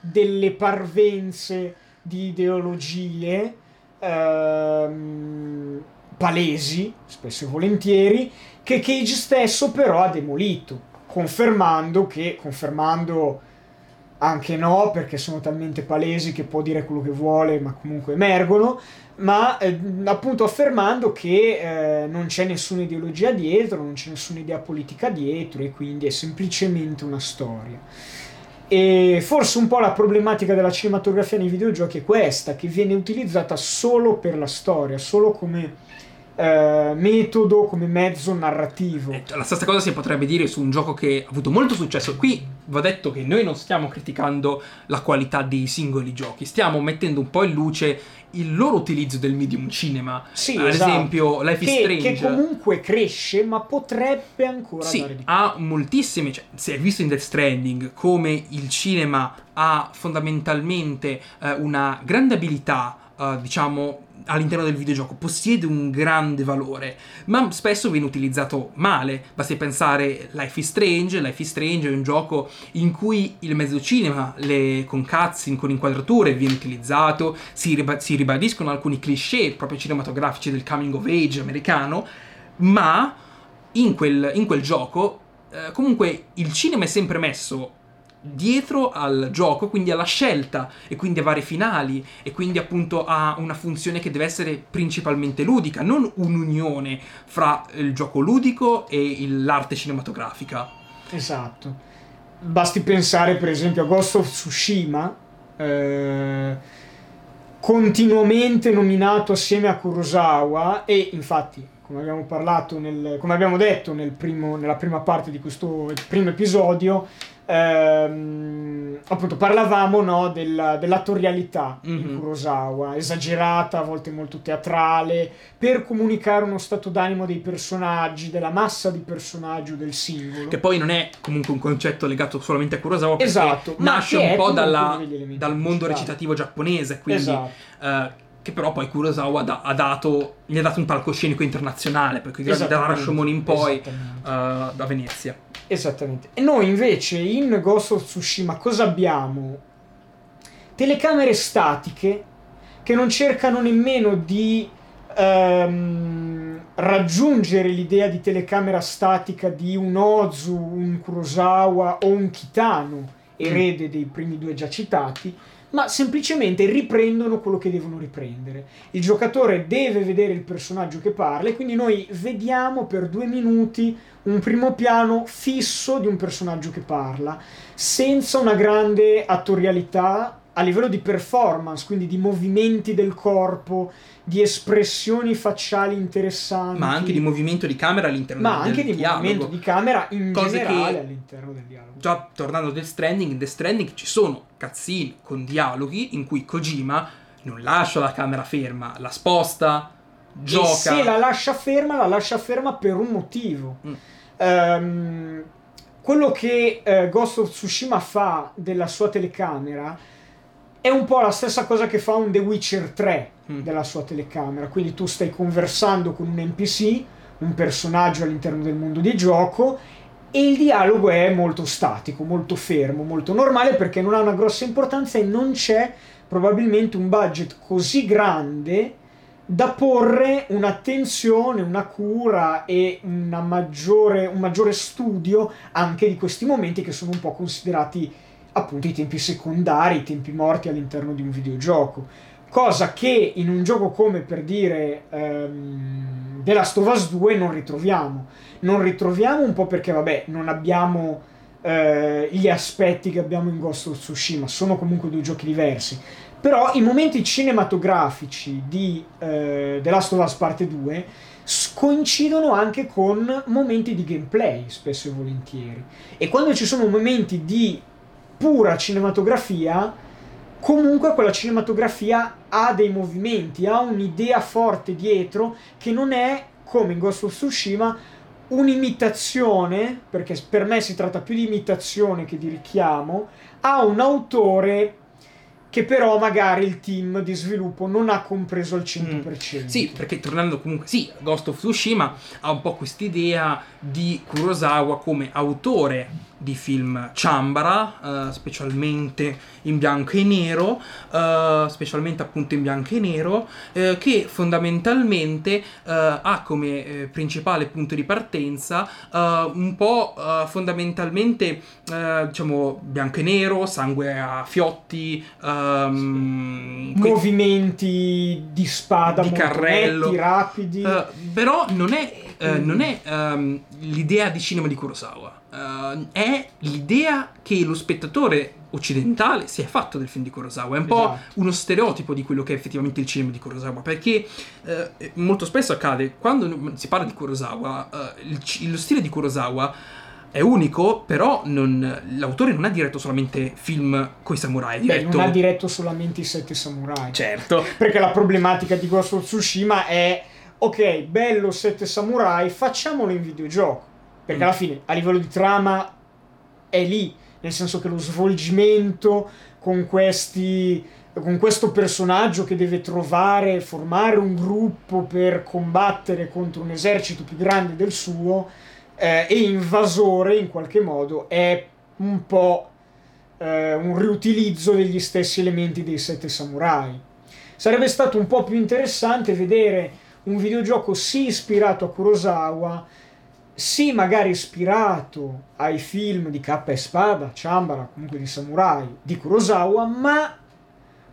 delle parvenze di ideologie ehm, palesi, spesso e volentieri, che Cage stesso però ha demolito, confermando che, confermando anche no, perché sono talmente palesi che può dire quello che vuole, ma comunque emergono, ma eh, appunto affermando che eh, non c'è nessuna ideologia dietro, non c'è nessuna idea politica dietro e quindi è semplicemente una storia. E forse un po' la problematica della cinematografia nei videogiochi è questa, che viene utilizzata solo per la storia, solo come eh, metodo, come mezzo narrativo. Eh, la stessa cosa si potrebbe dire su un gioco che ha avuto molto successo. Qui va detto che noi non stiamo criticando la qualità dei singoli giochi, stiamo mettendo un po' in luce il loro utilizzo del medium cinema. Sì, Ad esatto. esempio, Life che, is Strange. Che comunque cresce, ma potrebbe ancora sì, dare di più. ha moltissime. Cioè, si è visto in Death Stranding come il cinema ha fondamentalmente eh, una grande abilità, eh, diciamo all'interno del videogioco possiede un grande valore, ma spesso viene utilizzato male. Basti pensare Life is Strange. Life is Strange è un gioco in cui il mezzo cinema, le, con cutscene, con inquadrature, viene utilizzato, si, riba- si ribadiscono alcuni cliché proprio cinematografici del coming of age americano, ma in quel, in quel gioco eh, comunque il cinema è sempre messo dietro al gioco, quindi alla scelta e quindi a vari finali e quindi appunto a una funzione che deve essere principalmente ludica, non un'unione fra il gioco ludico e l'arte cinematografica. Esatto. Basti pensare per esempio a Ghost of Tsushima, eh, continuamente nominato assieme a Kurosawa e infatti come abbiamo parlato nel, come abbiamo detto nel primo, nella prima parte di questo primo episodio ehm, appunto parlavamo no, della, dell'attorialità mm-hmm. di Kurosawa, esagerata, a volte molto teatrale, per comunicare uno stato d'animo dei personaggi, della massa di personaggio del singolo. Che poi non è comunque un concetto legato solamente a Kurosawa, esatto, nasce un po' dalla, dal mondo recitativo giapponese, quindi... Esatto. Uh, che però poi Kurosawa da, ha dato, gli ha dato un palcoscenico internazionale, perché da Rashomon in poi uh, da Venezia. Esattamente. E noi invece in Ghost of Tsushima cosa abbiamo? Telecamere statiche che non cercano nemmeno di um, raggiungere l'idea di telecamera statica di un Ozu, un Kurosawa o un Kitano, erede dei primi due già citati, ma semplicemente riprendono quello che devono riprendere. Il giocatore deve vedere il personaggio che parla e quindi noi vediamo per due minuti un primo piano fisso di un personaggio che parla, senza una grande attorialità a livello di performance, quindi di movimenti del corpo, di espressioni facciali interessanti. Ma anche di movimento di camera all'interno Ma del dialogo. Ma anche di dialogo. movimento di camera in Cose generale all'interno del dialogo. Già tornando a Death Stranding, in Death Stranding ci sono cutscene con dialoghi in cui Kojima non lascia la camera ferma, la sposta, gioca. E se la lascia ferma, la lascia ferma per un motivo. Mm. Um, quello che uh, Ghost of Tsushima fa della sua telecamera è un po' la stessa cosa che fa un The Witcher 3 mm. della sua telecamera. Quindi tu stai conversando con un NPC, un personaggio all'interno del mondo di gioco, e il dialogo è molto statico, molto fermo, molto normale perché non ha una grossa importanza e non c'è probabilmente un budget così grande da porre un'attenzione, una cura e una maggiore, un maggiore studio anche di questi momenti che sono un po' considerati appunto i tempi secondari, i tempi morti all'interno di un videogioco. cosa che in un gioco come per dire um, The Last of Us 2 non ritroviamo. Non ritroviamo un po' perché, vabbè, non abbiamo uh, gli aspetti che abbiamo in Ghost of Tsushima, sono comunque due giochi diversi. Però i momenti cinematografici di uh, The Last of Us Parte 2 coincidono anche con momenti di gameplay, spesso e volentieri. E quando ci sono momenti di pura cinematografia, comunque quella cinematografia ha dei movimenti, ha un'idea forte dietro che non è come in Ghost of Tsushima un'imitazione, perché per me si tratta più di imitazione che di richiamo, a un autore che però magari il team di sviluppo non ha compreso al 100%. Mm. Sì, perché tornando comunque, sì, Ghost of Tsushima ha un po' quest'idea di Kurosawa come autore di film Ciambara, uh, specialmente in bianco e nero, uh, specialmente appunto in bianco e nero, uh, che fondamentalmente ha come principale punto di partenza un po' fondamentalmente diciamo bianco e nero, sangue a fiotti, um, movimenti di spada, di carrello, netti, rapidi. però non è, mm. non è um, l'idea di cinema di Kurosawa uh, è l'idea che lo spettatore occidentale si è fatto del film di Kurosawa. È un esatto. po' uno stereotipo di quello che è effettivamente il cinema di Kurosawa. Perché uh, molto spesso accade quando si parla di Kurosawa, uh, il, lo stile di Kurosawa è unico, però non, l'autore non ha diretto solamente film coi samurai. Diretto... Beh, non ha diretto solamente i sette samurai. Certo. Perché la problematica di Ghost of Tsushima è ok, bello sette samurai, facciamolo in videogioco. Perché alla fine, a livello di trama, è lì. Nel senso che lo svolgimento con questi con questo personaggio che deve trovare, formare un gruppo per combattere contro un esercito più grande del suo eh, e invasore in qualche modo è un po' eh, un riutilizzo degli stessi elementi dei sette samurai. Sarebbe stato un po' più interessante vedere un videogioco sì ispirato a Kurosawa, sì magari ispirato ai film di Kappa e Spada, Chambara, comunque di samurai, di Kurosawa, ma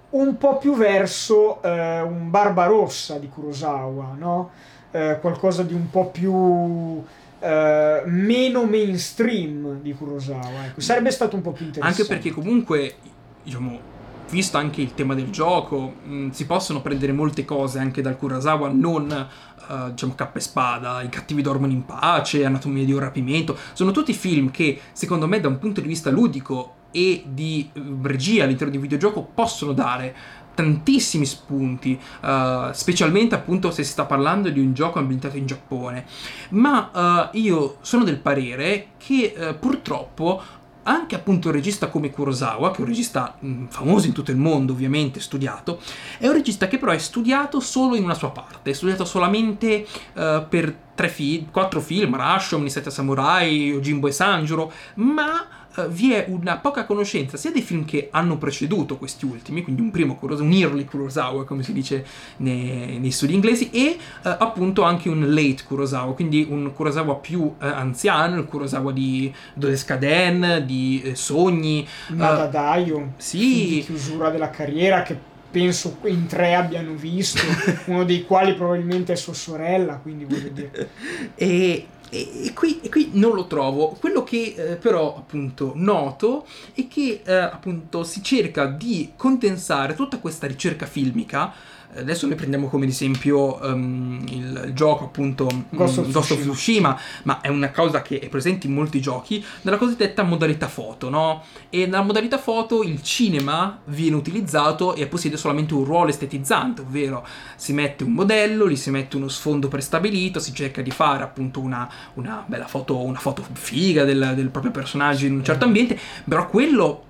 un po' più verso eh, un Barbarossa di Kurosawa, no? eh, qualcosa di un po' più eh, meno mainstream di Kurosawa. Ecco. Sarebbe stato un po' più interessante. Anche perché comunque, diciamo, visto anche il tema del gioco, mh, si possono prendere molte cose anche dal Kurosawa, non uh, diciamo cappa e spada, I cattivi dormono in pace, Anatomia di un rapimento, sono tutti film che secondo me da un punto di vista ludico e di uh, regia all'interno di un videogioco possono dare tantissimi spunti, uh, specialmente appunto se si sta parlando di un gioco ambientato in Giappone. Ma uh, io sono del parere che uh, purtroppo anche appunto un regista come Kurosawa, che è un regista mm, famoso in tutto il mondo, ovviamente, studiato, è un regista che però è studiato solo in una sua parte, è studiato solamente uh, per tre film, quattro film, Rashomon, Sette Samurai, Ojimbo e Sanjuro, ma uh, vi è una poca conoscenza sia dei film che hanno preceduto questi ultimi, quindi un primo Kurosawa, un early Kurosawa, come si dice nei, nei studi inglesi, e uh, appunto anche un late Kurosawa, quindi un Kurosawa più uh, anziano, il Kurosawa di Dodescaden, di eh, Sogni. Nadadaio, sì. di chiusura della carriera che penso in tre abbiano visto, uno dei quali probabilmente è sua sorella, quindi voglio dire. e, e, e, qui, e qui, non lo trovo. Quello che eh, però appunto noto è che eh, appunto si cerca di condensare tutta questa ricerca filmica adesso noi prendiamo come esempio um, il, il, gioco appunto Ghost of, Ghost of Tsushima, ma è una cosa che è presente in molti giochi, nella cosiddetta modalità foto, no? E nella modalità foto il cinema viene utilizzato e possiede solamente un ruolo estetizzante, ovvero si mette un modello, gli si mette uno sfondo prestabilito, si cerca di fare appunto una, una bella foto, una foto figa del, del proprio personaggio in un certo ambiente, però quello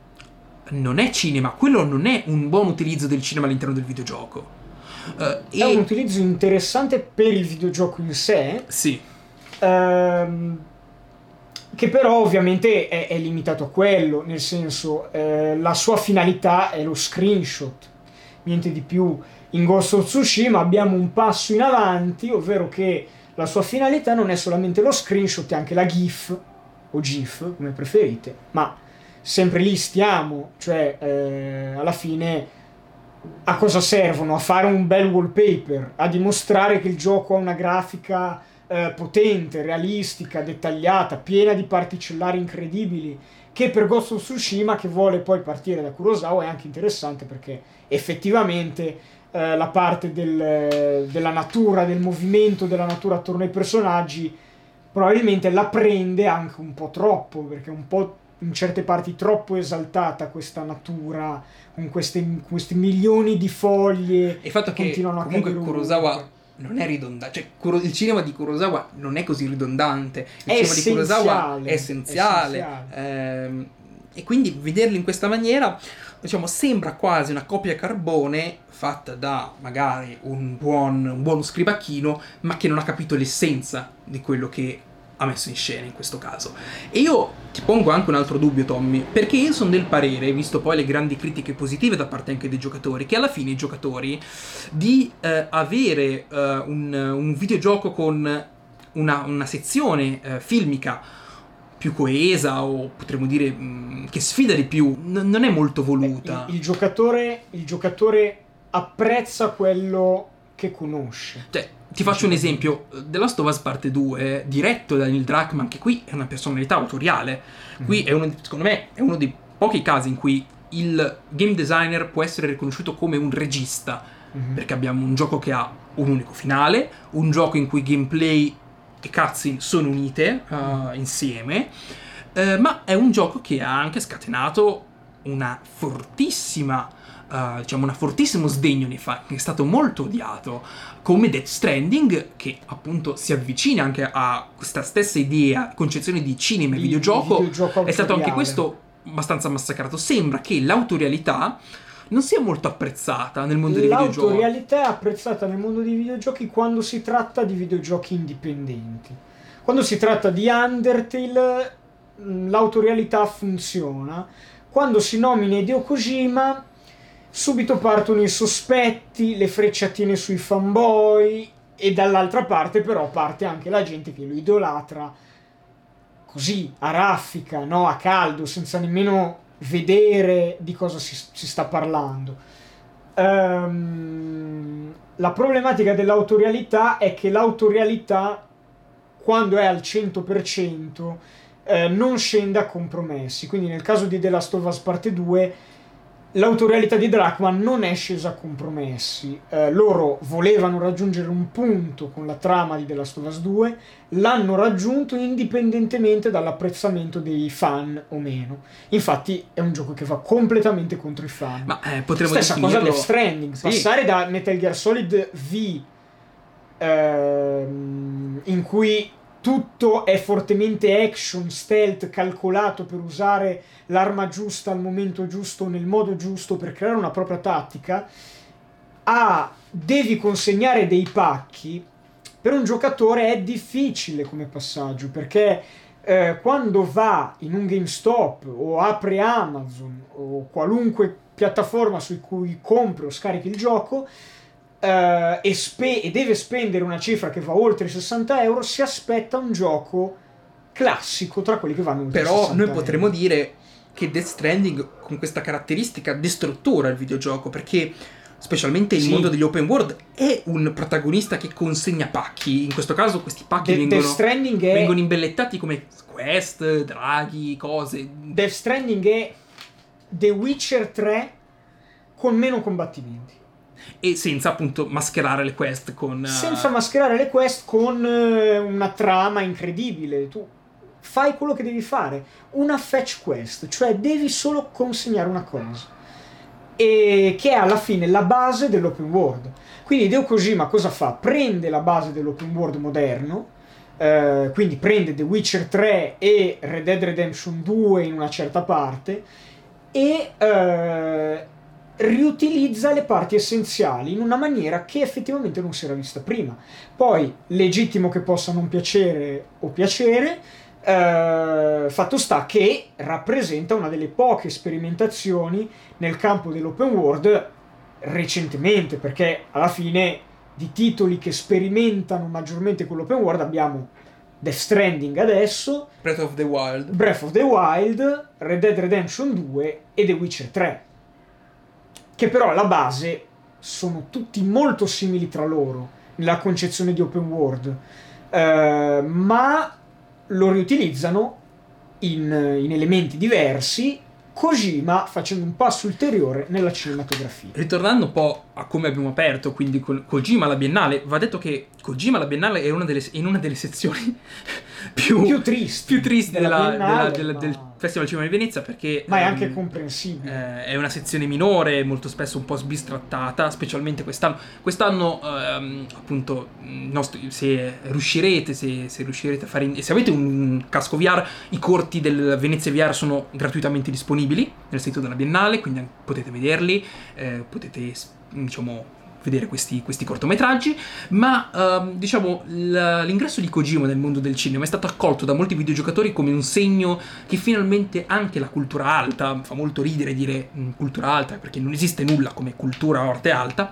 non è cinema, quello non è un buon utilizzo del cinema all'interno del videogioco. Uh, è un utilizzo interessante per il videogioco in sé. Sì. Ehm, che però ovviamente è, è, limitato a quello, nel senso eh, la sua finalità è lo screenshot, niente di più. In Ghost of Tsushima abbiamo un passo in avanti, ovvero che la sua finalità non è solamente lo screenshot, è anche la GIF o GIF, come preferite, ma sempre lì stiamo, cioè eh, alla fine a cosa servono? A fare un bel wallpaper, a dimostrare che il gioco ha una grafica eh, potente, realistica, dettagliata, piena di particellari incredibili, che per Ghost of Tsushima, che vuole poi partire da Kurosawa, è anche interessante perché effettivamente eh, la parte del, della natura, del movimento della natura attorno ai personaggi, probabilmente la prende anche un po' troppo, perché un po' in certe parti troppo esaltata questa natura con queste, questi milioni di foglie e il fatto che comunque Kurosawa non è ridondante cioè il cinema di Kurosawa non è così ridondante il è cinema di Kurosawa è essenziale, essenziale. Ehm, e quindi vederlo in questa maniera diciamo sembra quasi una copia carbone fatta da magari un buon, un buono scribacchino ma che non ha capito l'essenza di quello che ha messo in scena in questo caso. E io ti pongo anche un altro dubbio, Tommy, perché io sono del parere, visto poi le grandi critiche positive da parte anche dei giocatori, che alla fine i giocatori di eh, avere eh, un, un, videogioco con una, una sezione eh, filmica più coesa o potremmo dire mh, mm, che sfida di più, n- non è molto voluta. Il, il, giocatore, il giocatore apprezza quello che conosce. Cioè, ti faccio un esempio, The Last of Us Parte 2, diretto da Neil Druckmann, che qui è una personalità autoriale, qui mm. è uno, secondo me è uno dei pochi casi in cui il game designer può essere riconosciuto come un regista, mm-hmm. perché abbiamo un gioco che ha un unico finale, un gioco in cui gameplay e cutscene sono unite uh, mm. insieme, uh, ma è un gioco che ha anche scatenato una fortissima uh, diciamo, un fortissimo sdegno nei fan, che è stato molto odiato, come Death Stranding, che appunto si avvicina anche a questa stessa idea, concezione di cinema e videogioco, videogioco è stato anche questo abbastanza massacrato. Sembra che l'autorialità non sia molto apprezzata nel mondo dei videogiochi. L'autorialità è apprezzata nel mondo dei videogiochi quando si tratta di videogiochi indipendenti. Quando si tratta di Undertale, l'autorialità funziona. Quando si nomina Hideo Kojima, subito partono i sospetti, le frecciatine sui fanboy e dall'altra parte però parte anche la gente che lo idolatra così a raffica, no? a caldo, senza nemmeno vedere di cosa si, si sta parlando. Um, la problematica dell'autorialità è che l'autorialità, quando è al 100%, eh, non scende a compromessi. Quindi nel caso di The Last of Us Parte 2 l'autorialità di Drachman non è scesa a compromessi. Eh, loro volevano raggiungere un punto con la trama di The Last of Us 2, l'hanno raggiunto indipendentemente dall'apprezzamento dei fan o meno. Infatti è un gioco che va completamente contro i fan. Ma eh, potremmo Stessa definirlo... cosa Death Stranding, sì. passare da Metal Gear Solid V ehm, in cui tutto è fortemente action, stealth, calcolato per usare l'arma giusta al momento giusto, nel modo giusto, per creare una propria tattica, a devi consegnare dei pacchi, per un giocatore è difficile come passaggio, perché eh, quando va in un GameStop o apre Amazon o qualunque piattaforma su cui compri o scarichi il gioco, uh, e, spe- e deve spendere una cifra che va oltre i 60 euro, si aspetta un gioco classico tra quelli che vanno oltre Però 60 noi potremmo euro. dire che Death Stranding con questa caratteristica distruttura il videogioco perché specialmente il sì. mondo degli open world è un protagonista che consegna pacchi in questo caso questi pacchi De- vengono, è... vengono imbellettati come quest, draghi, cose Death Stranding è The Witcher 3 con meno combattimenti e senza appunto mascherare le quest con... Uh... Senza mascherare le quest con uh, una trama incredibile. Tu fai quello che devi fare. Una fetch quest, cioè devi solo consegnare una cosa. E che è alla fine la base dell'open world. Quindi Deo Kojima cosa fa? Prende la base dell'open world moderno, uh, quindi prende The Witcher 3 e Red Dead Redemption 2 in una certa parte, e riutilizza le parti essenziali in una maniera che effettivamente non si era vista prima. Poi, legittimo che possa non piacere o piacere, eh, fatto sta che rappresenta una delle poche sperimentazioni nel campo dell'open world recentemente, perché alla fine di titoli che sperimentano maggiormente con l'open world abbiamo Death Stranding adesso, Breath of the Wild, Breath of the Wild, Red Dead Redemption 2 e The Witcher 3 che però alla base sono tutti molto simili tra loro nella concezione di open world, eh, ma lo riutilizzano in, in elementi diversi Kojima facendo un passo ulteriore nella cinematografia. Ritornando un po' a come abbiamo aperto, quindi con Kojima la Biennale, va detto che Kojima la Biennale è una delle, in una delle sezioni più, più tristi, più tristi della, della, della, ma... del Festival Cinema di Venezia perché... Ma è ehm, anche comprensibile. eh, è una sezione minore, molto spesso un po' sbistrattata, specialmente quest'anno. Quest'anno, ehm, appunto, nostro- se riuscirete, se, se riuscirete a fare... in- se avete un casco VR, i corti del Venezia VR sono gratuitamente disponibili nel sito della Biennale, quindi potete vederli, eh, potete, diciamo, vedere questi, questi cortometraggi, ma ehm, diciamo l'ingresso di Kojima nel mondo del cinema è stato accolto da molti videogiocatori come un segno che finalmente anche la cultura alta, fa molto ridere dire mm, cultura alta perché non esiste nulla come cultura o arte alta,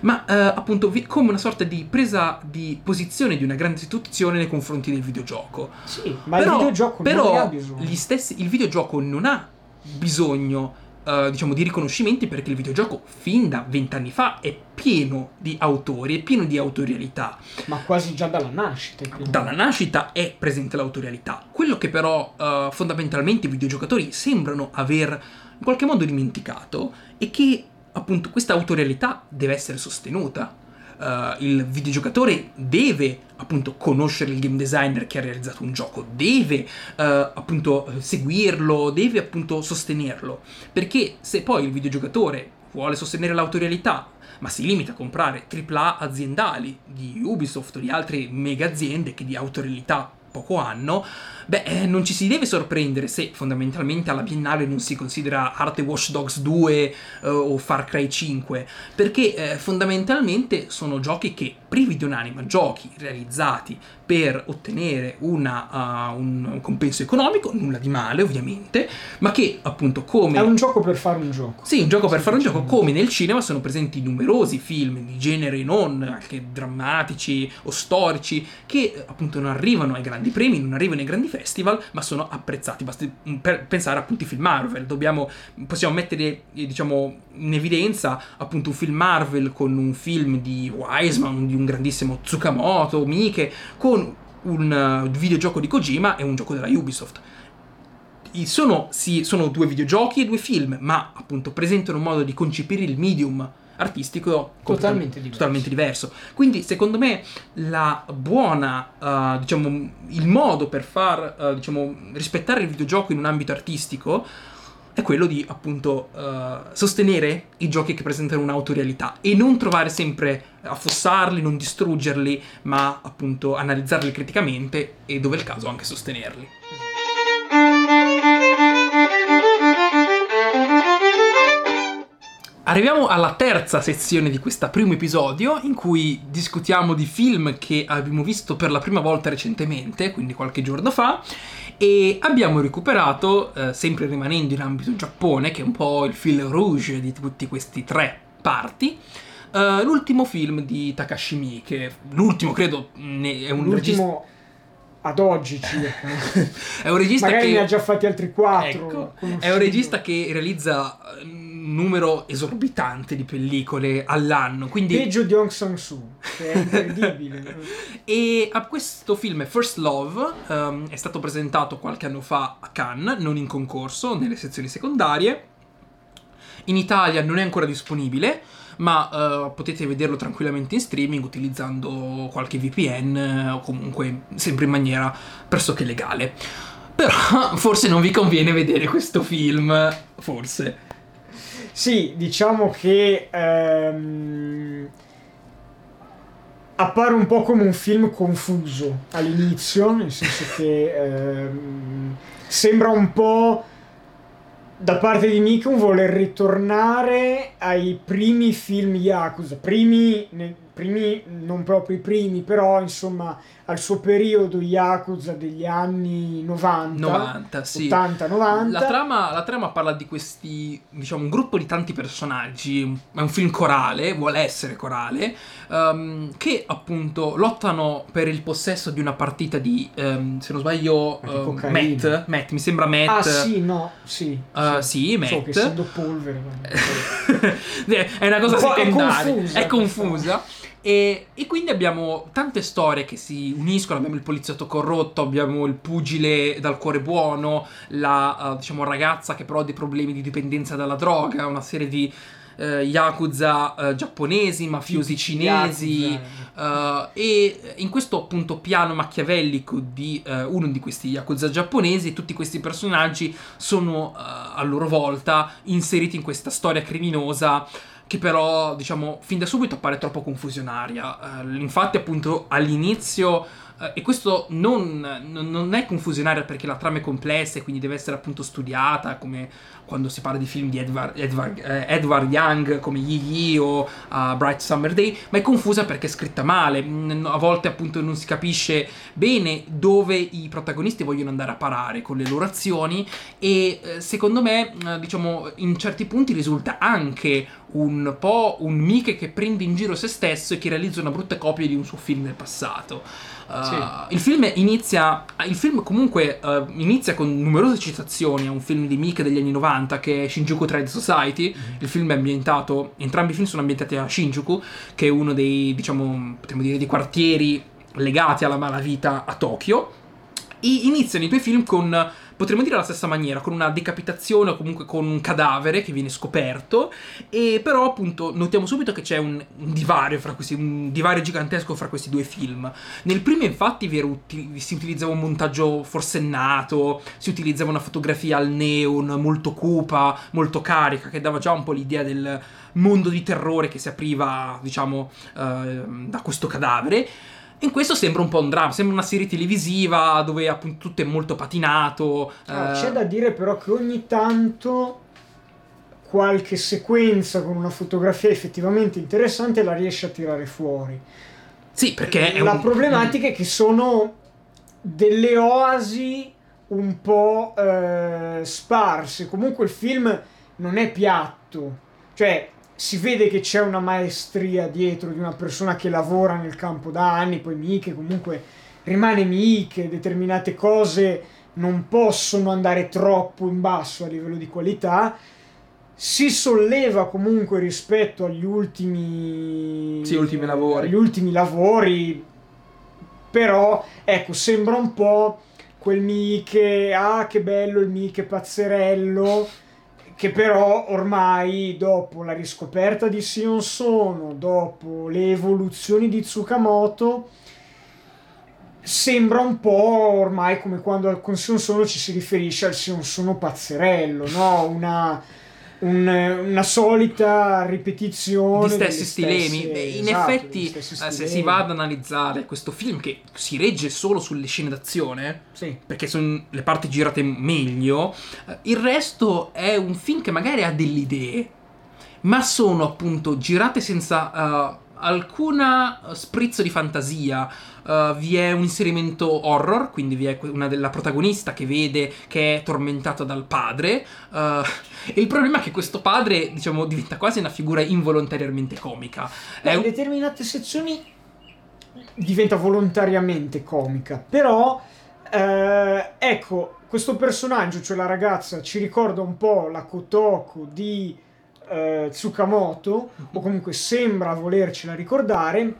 ma eh, appunto vi- come una sorta di presa di posizione di una grande istituzione nei confronti del videogioco. Sì, ma però, il videogioco non però ne ha bisogno. gli stessi, il videogioco non ha bisogno eh, diciamo di riconoscimenti perché il videogioco fin da vent'anni fa è pieno di autori, è pieno di autorialità. Ma quasi già dalla nascita. Dalla nascita è presente l'autorialità. Quello che però eh, fondamentalmente i videogiocatori sembrano aver in qualche modo dimenticato è che appunto questa autorialità deve essere sostenuta. Eh, il videogiocatore deve appunto conoscere il game designer che ha realizzato un gioco, deve eh, appunto seguirlo, deve appunto sostenerlo. Perché se poi il videogiocatore vuole sostenere l'autorialità ma si limita a comprare AAA aziendali di Ubisoft o di altre mega aziende che di autorialità poco hanno, beh, eh, non ci si deve sorprendere se fondamentalmente alla Biennale non si considera arte Watch Dogs 2 eh, o Far Cry 5, perché eh, fondamentalmente sono giochi che, privi di un'anima, giochi realizzati per ottenere una, uh, un compenso economico, nulla di male ovviamente, ma che appunto come... È un gioco per fare un gioco. Sì, un gioco per fare un gioco, come nel cinema sono presenti numerosi film di genere non, anche drammatici o storici, che appunto non arrivano ai grandi premi, non arrivano ai grandi festival, ma sono apprezzati. Basti mm, pensare appunto ai film Marvel. Dobbiamo, possiamo mettere, eh, diciamo, in evidenza appunto un film Marvel con un film di Wiseman, di un grandissimo Tsukamoto, Mike, con un eh, videogioco di Kojima e un gioco della Ubisoft sono, sì, sono due videogiochi e due film, ma appunto presentano un modo di concepire il medium artistico Totalmente diverso. totalmente diverso. Quindi, secondo me, la buona, eh, diciamo, il modo per far, eh, diciamo, rispettare il videogioco in un ambito artistico è quello di appunto eh, sostenere i giochi che presentano un'autorialità e non trovare sempre affossarli, non distruggerli, ma appunto analizzarli criticamente e dove è il caso anche sostenerli. Arriviamo alla terza sezione di questo primo episodio in cui discutiamo di film che abbiamo visto per la prima volta recentemente, quindi qualche giorno fa, e abbiamo recuperato, eh, sempre rimanendo in ambito Giappone, che è un po' il fil rouge di tutti questi tre parti, eh, l'ultimo film di Takashi Miike, l'ultimo credo è un regista, L'ultimo ad oggi circa. è un regista Magari che... ne ha già fatti altri quattro. Ecco, è un regista che realizza eh, numero esorbitante di pellicole all'anno, quindi... Peggio di Hong Sang-soo, è incredibile. E a questo film First Love ehm, è stato presentato qualche anno fa a Cannes, non in concorso, nelle sezioni secondarie. In Italia non è ancora disponibile, ma eh, potete vederlo tranquillamente in streaming utilizzando qualche VPN o comunque sempre in maniera pressoché legale. Però forse non vi conviene vedere questo film, forse. Sì, diciamo che ehm, appare un po' come un film confuso all'inizio, nel senso che ehm, sembra un po' da parte di Miku un voler ritornare ai primi film Yakuza, primi, primi non proprio i primi, però insomma al suo periodo Yakuza degli anni 90, 90, sì. 80-90. La trama, la trama parla di questi, diciamo, un gruppo di tanti personaggi, è un film corale, vuole essere corale, ehm, che appunto lottano per il possesso di una partita di, ehm, se non sbaglio, cocaina. Matt, Matt, mi sembra Matt. Ah sì, no, sì. Eh, sì, So Matt. che essendo polvere. ma- è una cosa secondaria. È confusa. È confusa. E, e, quindi abbiamo tante storie che si uniscono. Abbiamo il poliziotto corrotto, abbiamo il pugile dal cuore buono, la uh, diciamo, ragazza che però ha dei problemi di dipendenza dalla droga, una serie di uh, yakuza uh, giapponesi, mafiosi cinesi. e in questo appunto piano machiavellico di uno di questi yakuza giapponesi, tutti questi personaggi sono a loro volta inseriti in questa storia criminosa che però, diciamo, fin da subito appare troppo confusionaria. Uh, infatti, appunto, all'inizio, e questo non, non, è confusionaria perché la trama è complessa e quindi deve essere appunto studiata, come quando si parla di film di Edward, Edward, eh, Edward Young come Yi Yi o uh, Bright Summer Day, ma è confusa perché è scritta male, mm, a volte appunto non si capisce bene dove i protagonisti vogliono andare a parare con le loro azioni e eh, secondo me eh, diciamo in certi punti risulta anche un po' un Mike che prende in giro se stesso e che realizza una brutta copia di un suo film del passato. Uh, sì. Il film inizia. Il film comunque uh, inizia con numerose citazioni a un film di Mike degli anni 90 che è Shinjuku Trade Society. Mm-hmm. Il film è ambientato. Entrambi i film sono ambientati a Shinjuku, che è uno dei, diciamo, potremmo dire, dei quartieri legati alla malavita a Tokyo. E iniziano i due film con potremmo dire alla stessa maniera, con una decapitazione o comunque con un cadavere che viene scoperto, e però appunto notiamo subito che c'è un, un divario questi, un divario gigantesco fra questi due film. Nel primo infatti uti- si utilizzava un montaggio forsennato, si utilizzava una fotografia al neon molto cupa, molto carica, che dava già un po' l'idea del mondo di terrore che si apriva, diciamo, uh, da questo cadavere. In questo sembra un po' un dramma, sembra una serie televisiva dove appunto tutto è molto patinato. Ah, eh... C'è da dire però che ogni tanto qualche sequenza con una fotografia effettivamente interessante la riesce a tirare fuori. Sì, perché... La un... problematica è che sono delle oasi un po' eh, sparse. Comunque il film non è piatto. Cioè, si vede che c'è una maestria dietro di una persona che lavora nel campo da anni, poi Mike comunque rimane Mike, determinate cose non possono andare troppo in basso a livello di qualità, si solleva comunque rispetto agli ultimi, sì, ultimi lavori. Agli ultimi lavori, però ecco, sembra un po' quel Mike, ah che bello il Mike pazzerello, che però ormai dopo la riscoperta di Sion Sono, dopo le evoluzioni di Tsukamoto, sembra un po' ormai come quando con Sion Sono ci si riferisce al Sion Sono pazzerello, no? Una un, una solita ripetizione di stessi stilemi. Stesse, in esatto, effetti, eh, se si va ad analizzare questo film che si regge solo sulle scene d'azione, sì. perché sono le parti girate meglio, eh, il resto è un film che magari ha delle idee, ma sono appunto girate senza uh, alcuna sprizzo di fantasia. Uh, vi è un inserimento horror, quindi vi è una della protagonista che vede che è tormentata dal padre. Uh, e il problema è che questo padre, diciamo, diventa quasi una figura involontariamente comica. Beh, in determinate sezioni diventa volontariamente comica, però eh, ecco, questo personaggio, cioè la ragazza, ci ricorda un po' la Kotoko di eh, Tsukamoto, o comunque sembra volercela ricordare,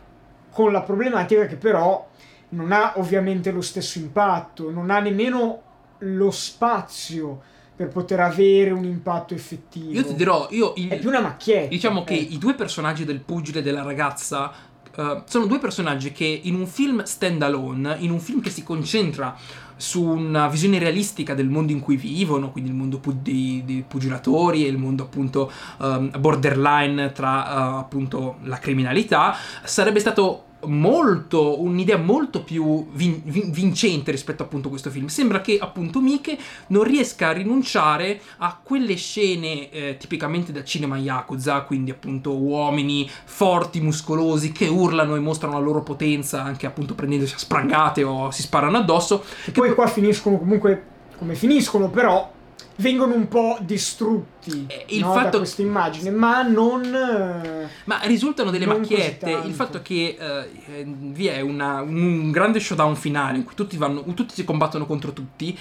con la problematica che però non ha ovviamente lo stesso impatto, non ha nemmeno lo spazio per poter avere un impatto effettivo. Io ti dirò, io il, è più una macchietta. Diciamo eh. che i due personaggi del pugile e della ragazza uh, sono due personaggi che in un film stand alone, in un film che si concentra su una visione realistica del mondo in cui vivono, quindi il mondo pu- dei, dei, pugilatori e il mondo appunto um, borderline tra uh, appunto la criminalità, sarebbe stato molto, un'idea molto più vin- vin- vincente rispetto appunto a questo film. Sembra che appunto Mike non riesca a rinunciare a quelle scene eh, tipicamente da cinema Yakuza, quindi appunto uomini forti, muscolosi che urlano e mostrano la loro potenza anche appunto prendendosi a sprangate o si sparano addosso. E poi qua finiscono comunque come finiscono, però vengono un po' distrutti eh, il no, fatto... da questa immagine, ma non. Eh, ma risultano delle macchiette. Il fatto che uh, vi è una, un grande showdown finale in cui tutti, vanno, tutti si combattono contro tutti,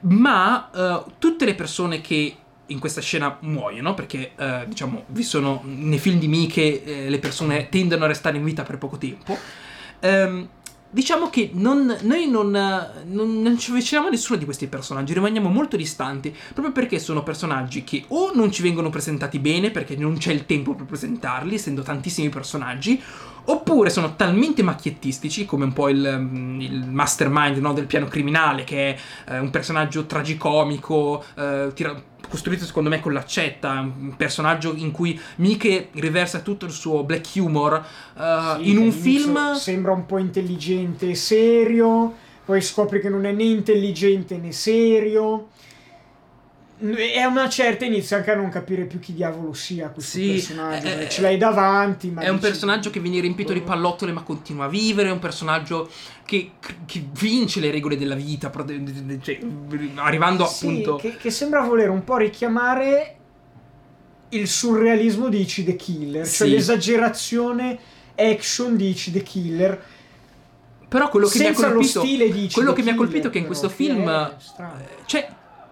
ma uh, tutte le persone che in questa scena muoiono perché eh, diciamo vi sono nei film di Mike eh, le persone tendono a restare in vita per poco tempo ehm, diciamo che non, noi non, non, non, ci avviciniamo a nessuno di questi personaggi, rimaniamo molto distanti, proprio perché sono personaggi che o non ci vengono presentati bene perché non c'è il tempo per presentarli, essendo tantissimi personaggi, oppure sono talmente macchiettistici, come un po' il, il mastermind no, del piano criminale, che è eh, un personaggio tragicomico, eh, tira- costruito secondo me con l'accetta, un personaggio in cui Mike riversa tutto il suo black humor uh, sì, in un film... Sembra un po' intelligente e serio, poi scopri che non è né intelligente né serio. A una certa inizia anche a non capire più chi diavolo sia questo sì, personaggio. È, ce l'hai davanti. Ma è un personaggio che viene riempito di pallottole ma continua a vivere. È un personaggio che, che vince le regole della vita. Cioè, arrivando sì, appunto. Che, che, sembra volere un po' richiamare il surrealismo di Ichi the Killer. Cioè sì. L'esagerazione action di Ichi the Killer. Però quello che Senza mi ha colpito. Quello che mi ha colpito è che in questo film. Eh, c'è,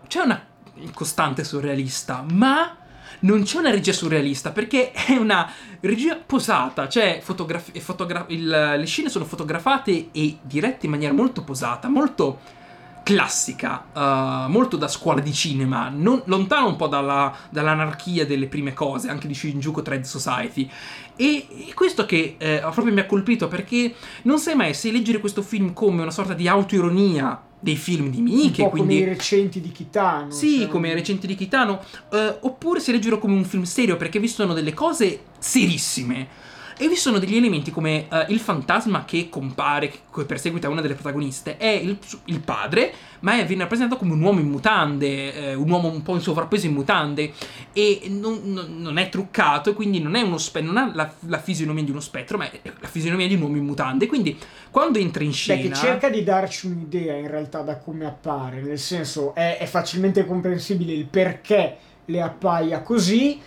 c'è una costante surrealista, ma non c'è una regia surrealista perché è una regia posata, cioè fotograf- fotogra- il, le scene sono fotografate e dirette in maniera molto posata, molto classica, uh, molto da scuola di cinema, non, lontano un po' dalla, dall'anarchia delle prime cose, anche di Shinjuku Trade Society. E, e questo che eh, proprio mi ha colpito perché non sai mai se leggere questo film come una sorta di autoironia dei film di Miike. Un po' quindi... come i recenti di Kitano. Sì, cioè... come i recenti di Kitano. Uh, oppure se leggero come un film serio, perché vi sono delle cose serissime. E vi sono degli elementi come uh, il fantasma che compare, che perseguita una delle protagoniste, è il, il padre, ma è, viene rappresentato come un uomo in mutande, eh, un uomo un po' in sovrappeso in mutande, e non, non, non è truccato, quindi non, è uno spe- non ha la, la, fisionomia di uno spettro, ma è la fisionomia di un uomo in mutande. Quindi quando entra in scena... Beh, che cerca di darci un'idea in realtà da come appare, nel senso è, è facilmente comprensibile il perché le appaia così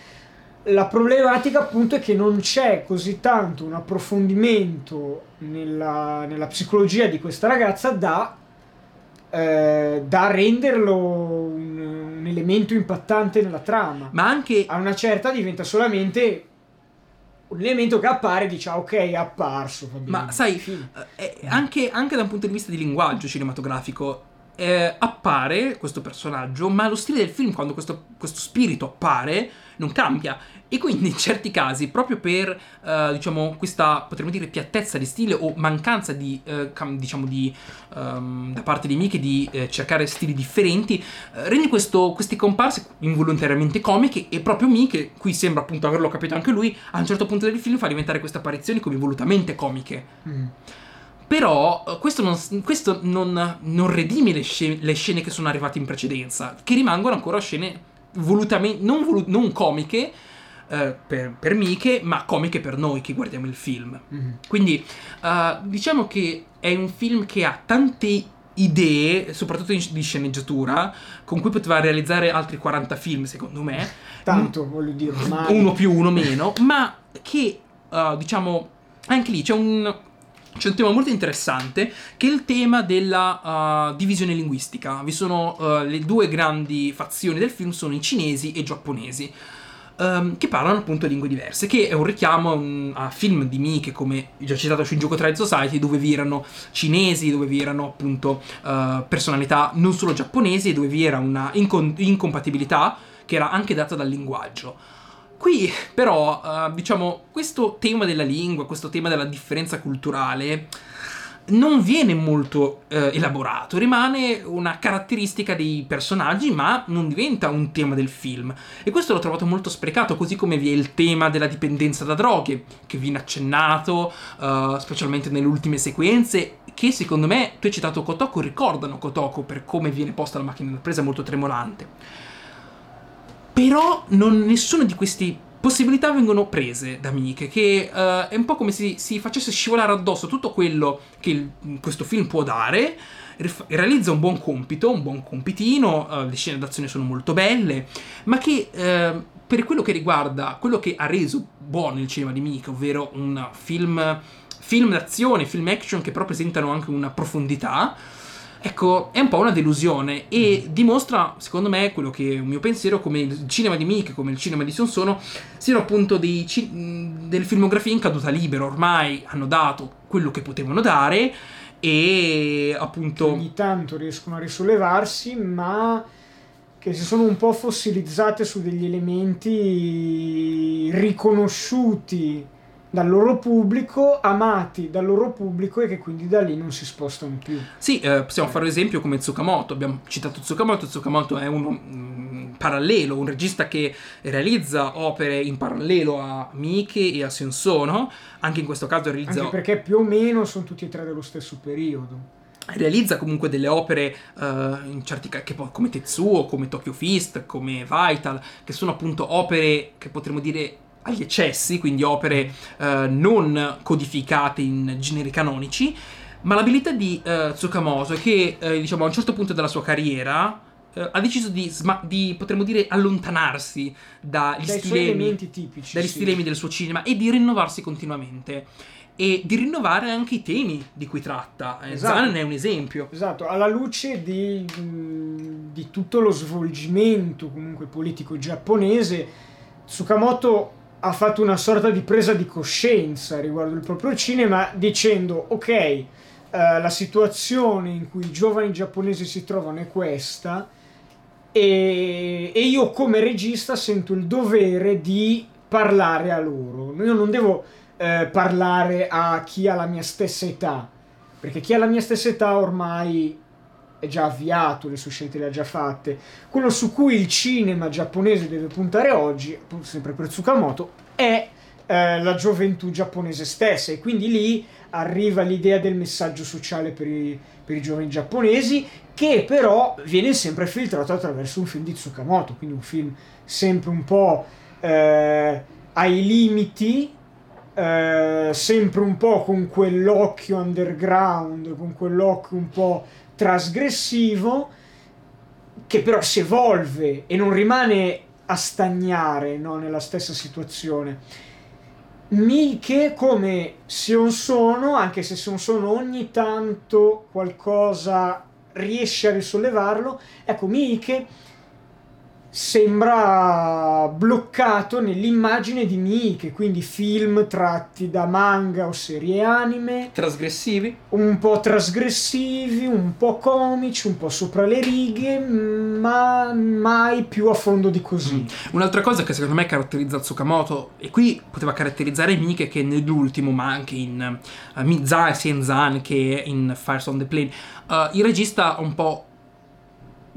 la problematica appunto è che non c'è così tanto un approfondimento nella, nella psicologia di questa ragazza da, eh, da renderlo un, un, elemento impattante nella trama. Ma anche... A una certa diventa solamente un elemento che appare e dice ah, ok è apparso. Ma sai, eh, anche, anche da un punto di vista di linguaggio cinematografico eh, appare questo personaggio, ma lo stile del film, quando questo, questo spirito appare, non cambia. E quindi in certi casi, proprio per, uh, diciamo, questa, potremmo dire, piattezza di stile o mancanza di, cam, diciamo, di, um, da parte di Miche di uh, cercare stili differenti, rende questo, questi comparse involontariamente comiche e proprio Miche, qui sembra appunto averlo capito anche lui, a un certo punto del film fa diventare queste apparizioni come volutamente comiche. Mm. Però questo non, questo non, non redime le scene, le scene, che sono arrivate in precedenza, che rimangono ancora scene volutamente, non, volu- non comiche, Uh, per, per Mike, ma comiche per noi che guardiamo il film. Mm-hmm. Quindi uh, diciamo che è un film che ha tante idee, soprattutto in, di sceneggiatura, con cui poteva realizzare altri 40 film, secondo me. Tanto, mm, voglio dire, mai. uno più, uno meno, ma che uh, diciamo anche lì c'è un c'è un tema molto interessante che è il tema della uh, divisione linguistica. Vi sono uh, le due grandi fazioni del film, sono i cinesi e i giapponesi. Um, che parlano appunto lingue diverse, che è un richiamo a, un, a film di Mike come già citato Shinjuku Trade Society, dove vi erano cinesi, dove vi erano appunto uh, personalità non solo giapponesi, dove vi era una incon- incompatibilità che era anche data dal linguaggio. Qui però, uh, diciamo, questo tema della lingua, questo tema della differenza culturale non viene molto eh, elaborato, rimane una caratteristica dei personaggi, ma non diventa un tema del film. E questo l'ho trovato molto sprecato, così come vi è il tema della dipendenza da droghe, che viene accennato, uh, specialmente nelle ultime sequenze, che secondo me, tu hai citato Kotoko, ricordano Kotoko per come viene posta la macchina da presa molto tremolante. Però non, nessuna di queste possibilità vengono prese da Mike, che uh, è un po' come se si facesse scivolare addosso tutto quello che il, questo film può dare, realizza un buon compito, un buon compitino, uh, le scene d'azione sono molto belle, ma che uh, per quello che riguarda quello che ha reso buono il cinema di Mike, ovvero un film, film d'azione, film action che però presentano anche una profondità, Ecco, è un po' una delusione e dimostra, secondo me, quello che è un mio pensiero, come il cinema di Mick, come il cinema di Sonsono, siano appunto dei ci- delle filmografie in caduta libera, ormai hanno dato quello che potevano dare e appunto... Che ogni tanto riescono a risollevarsi, ma che si sono un po' fossilizzate su degli elementi riconosciuti dal loro pubblico, amati dal loro pubblico e che quindi da lì non si spostano più. Sì, eh, possiamo fare un esempio come Tsukamoto, abbiamo citato Tsukamoto, Tsukamoto è uno mh, mm, parallelo, un regista che realizza opere in parallelo a Miki e a Sensono, anche in questo caso realizza... Anche perché più o meno sono tutti e tre dello stesso periodo. Realizza comunque delle opere uh, in certi che, come Tetsuo, come Tokyo Fist, come Vital, che sono appunto opere che potremmo dire agli eccessi, quindi opere uh, non codificate in generi canonici, ma l'abilità di uh, Tsukamoto è che diciamo a un certo punto della sua carriera ha deciso di, sma- di, potremmo dire, allontanarsi dagli Dai stilemi, tipici, dagli sì. stilemi del suo cinema e di rinnovarsi continuamente e di rinnovare anche i temi di cui tratta. Eh, esatto. Zan è un esempio. Esatto, alla luce di, di, tutto lo svolgimento comunque politico giapponese, Tsukamoto ha fatto una sorta di presa di coscienza riguardo il proprio cinema dicendo ok, eh, la situazione in cui i giovani giapponesi si trovano è questa e, e io come regista sento il dovere di parlare a loro. Io non devo eh, parlare a chi ha la mia stessa età, perché chi ha la mia stessa età ormai è già avviato, le sue scelte le ha già fatte. Quello su cui il cinema giapponese deve puntare oggi, sempre per Tsukamoto, è eh, la gioventù giapponese stessa e quindi lì arriva l'idea del messaggio sociale per i, per i giovani giapponesi che però viene sempre filtrato attraverso un film di Tsukamoto, quindi un film sempre un po' eh, ai limiti eh, sempre un po' con quell'occhio underground, con quell'occhio un po' trasgressivo, che però si evolve e non rimane a stagnare no, nella stessa situazione. Miche come Sion Sono, anche se Sion Sono ogni tanto qualcosa riesce a risollevarlo, ecco Miche sembra bloccato nell'immagine di Mike, quindi film tratti da manga o serie anime. Trasgressivi? Un po' trasgressivi, un po' comici, un po' sopra le righe, ma mai più a fondo di così. Mm. Un'altra cosa che secondo me caratterizza Tsukamoto, e qui poteva caratterizzare Mike che nell'ultimo, ma anche in uh, Mizan, sia in Zan che in Fires on the Plane, uh, il regista un po'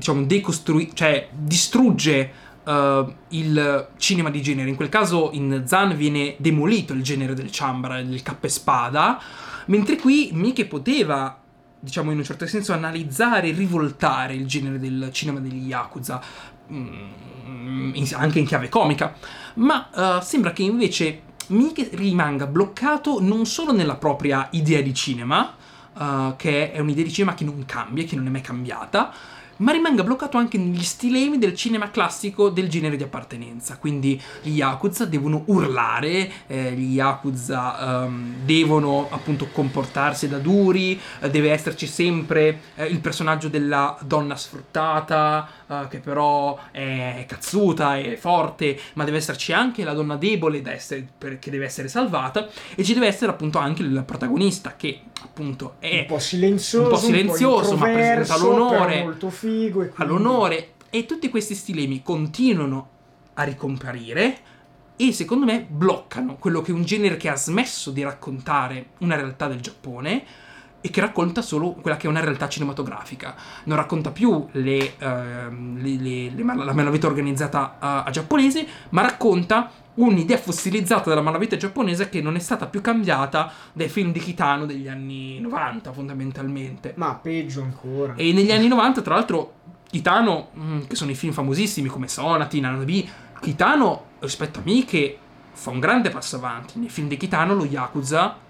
diciamo, decostruisce, cioè distrugge uh, il cinema di genere. In quel caso in Zan viene demolito il genere del ciambra, del cappa e spada, mentre qui Mike poteva diciamo in un certo senso analizzare e rivoltare il genere del cinema degli Yakuza mm, anche in chiave comica ma uh, sembra che invece Mike rimanga bloccato non solo nella propria idea di cinema uh, che è un'idea di cinema che non cambia, che non è mai cambiata ma rimanga bloccato anche negli stilemi del cinema classico del genere di appartenenza. Quindi gli Yakuza devono urlare, eh, gli Yakuza um, devono appunto comportarsi da duri, eh, deve esserci sempre eh, il personaggio della donna sfruttata, eh, che però è cazzuta, è forte, ma deve esserci anche la donna debole essere, che deve essere salvata, e ci deve essere appunto anche il protagonista che appunto è un po' silenzioso, un po silenzioso ma presenta l'onore. Molto figo e quindi... all'onore e tutti questi stilemi continuano a ricomparire e secondo me bloccano quello che è un genere che ha smesso di raccontare una realtà del Giappone e che racconta solo quella che è una realtà cinematografica. Non racconta più le, uh, le, le, la malavita organizzata uh, a giapponese, ma racconta un'idea fossilizzata della malavita giapponese che non è stata più cambiata dai film di Kitano degli anni 90 fondamentalmente. Ma peggio ancora. E negli anni 90 tra l'altro Kitano, mm, che sono i film famosissimi come Sonati, Nanobi, Kitano rispetto a Mike fa un grande passo avanti. Nei film di Kitano lo Yakuza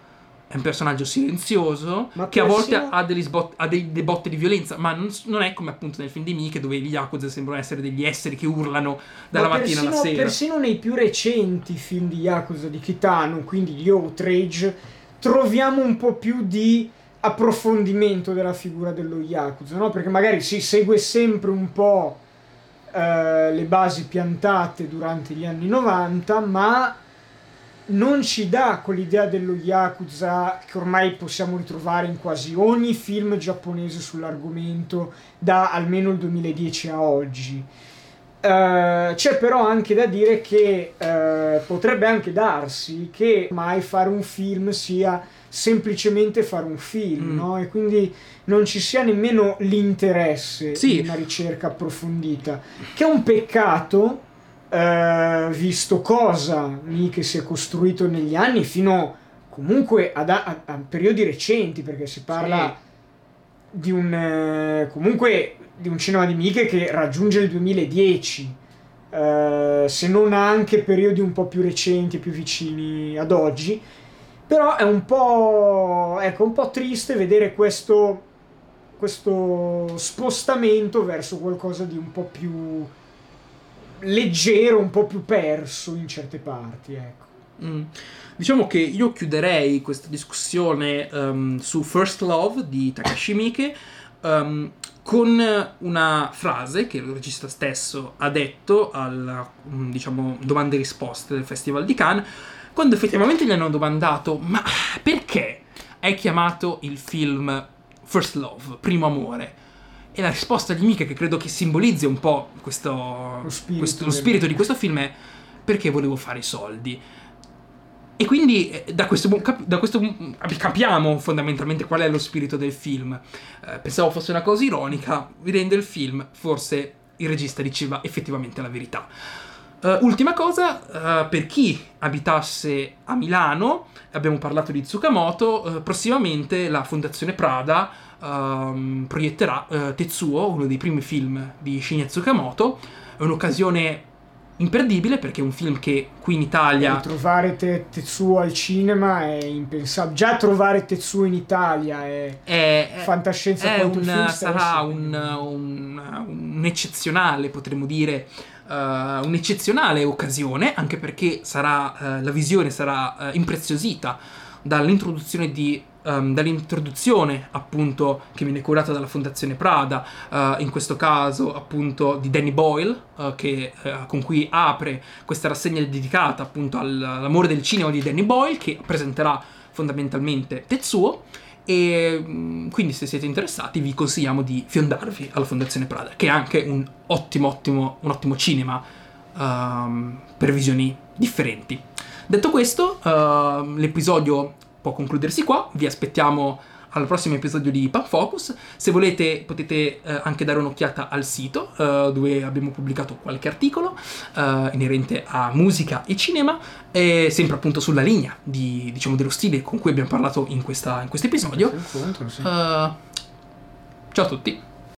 è un personaggio silenzioso Ma che a volte ha, sbot- ha dei, dei, botte di violenza, ma non, non, è come appunto nel film di Mike dove gli Yakuza sembrano essere degli esseri che urlano dalla Ma mattina persino, alla sera. Persino nei più recenti film di Yakuza di Kitano, quindi gli Outrage, troviamo un po' più di approfondimento della figura dello Yakuza, no? Perché magari si segue sempre un po' eh, le basi piantate durante gli anni 90, ma non ci dà quell'idea dello Yakuza che ormai possiamo ritrovare in quasi ogni film giapponese sull'argomento da almeno il 2010 a oggi. Uh, c'è però anche da dire che uh, potrebbe anche darsi che mai fare un film sia semplicemente fare un film, mm. no? E quindi non ci sia nemmeno l'interesse sì. in una ricerca approfondita, che è un peccato eh, visto cosa che si è costruito negli anni fino comunque ad, a, a periodi recenti, perché si parla sì. di un eh, comunque di un cinema di Miche che raggiunge il 2010. Eh, se non anche periodi un po' più recenti, più vicini ad oggi, però è un po', ecco, un po' triste vedere questo, questo spostamento verso qualcosa di un po' più leggero, un po' più perso in certe parti, ecco. Mm. Diciamo che io chiuderei questa discussione um, su First Love di Takashi Miike um, con una frase che il regista stesso ha detto alla mm, diciamo, domande e risposte del Festival di Cannes, quando effettivamente gli hanno domandato ma perché hai chiamato il film First Love, Primo Amore? E la risposta di Mika, che credo che simbolizzi un po' questo, lo, spirito, questo, lo spirito di questo film, è perché volevo fare i soldi. E quindi eh, da questo, da questo, capiamo fondamentalmente qual è lo spirito del film. Eh, pensavo fosse una cosa ironica, vedendo il film forse il regista diceva effettivamente la verità. Uh, ultima cosa, uh, per chi abitasse a Milano, abbiamo parlato di Tsukamoto, uh, prossimamente la Fondazione Prada um, proietterà uh, Tetsuo, uno dei primi film di Shinya Tsukamoto. È un'occasione imperdibile perché è un film che qui in Italia... E trovare te- Tetsuo al cinema è impensabile. Già trovare Tetsuo in Italia è, è fantascienza. È un, sarà un, un, un'eccezionale, potremmo dire, uh, un'eccezionale occasione, anche perché sarà, uh, la visione sarà uh, impreziosita dall'introduzione di um, dall'introduzione appunto che viene curata dalla Fondazione Prada, uh, in questo caso appunto di Danny Boyle, uh, che, uh, con cui apre questa rassegna dedicata appunto all'amore del cinema di Danny Boyle, che presenterà fondamentalmente Tetsuo. E mm, quindi se siete interessati vi consigliamo di fiondarvi alla Fondazione Prada, che è anche un ottimo, ottimo, un ottimo cinema um, per visioni differenti. Detto questo, uh, l'episodio può concludersi qua. Vi aspettiamo al prossimo episodio di Pan Focus. Se volete potete eh, anche dare un'occhiata al sito eh, dove abbiamo pubblicato qualche articolo eh, inerente a musica e cinema, e sempre appunto sulla linea di, diciamo, dello stile con cui abbiamo parlato in, questo episodio. Sì, sì. Uh, ciao a tutti.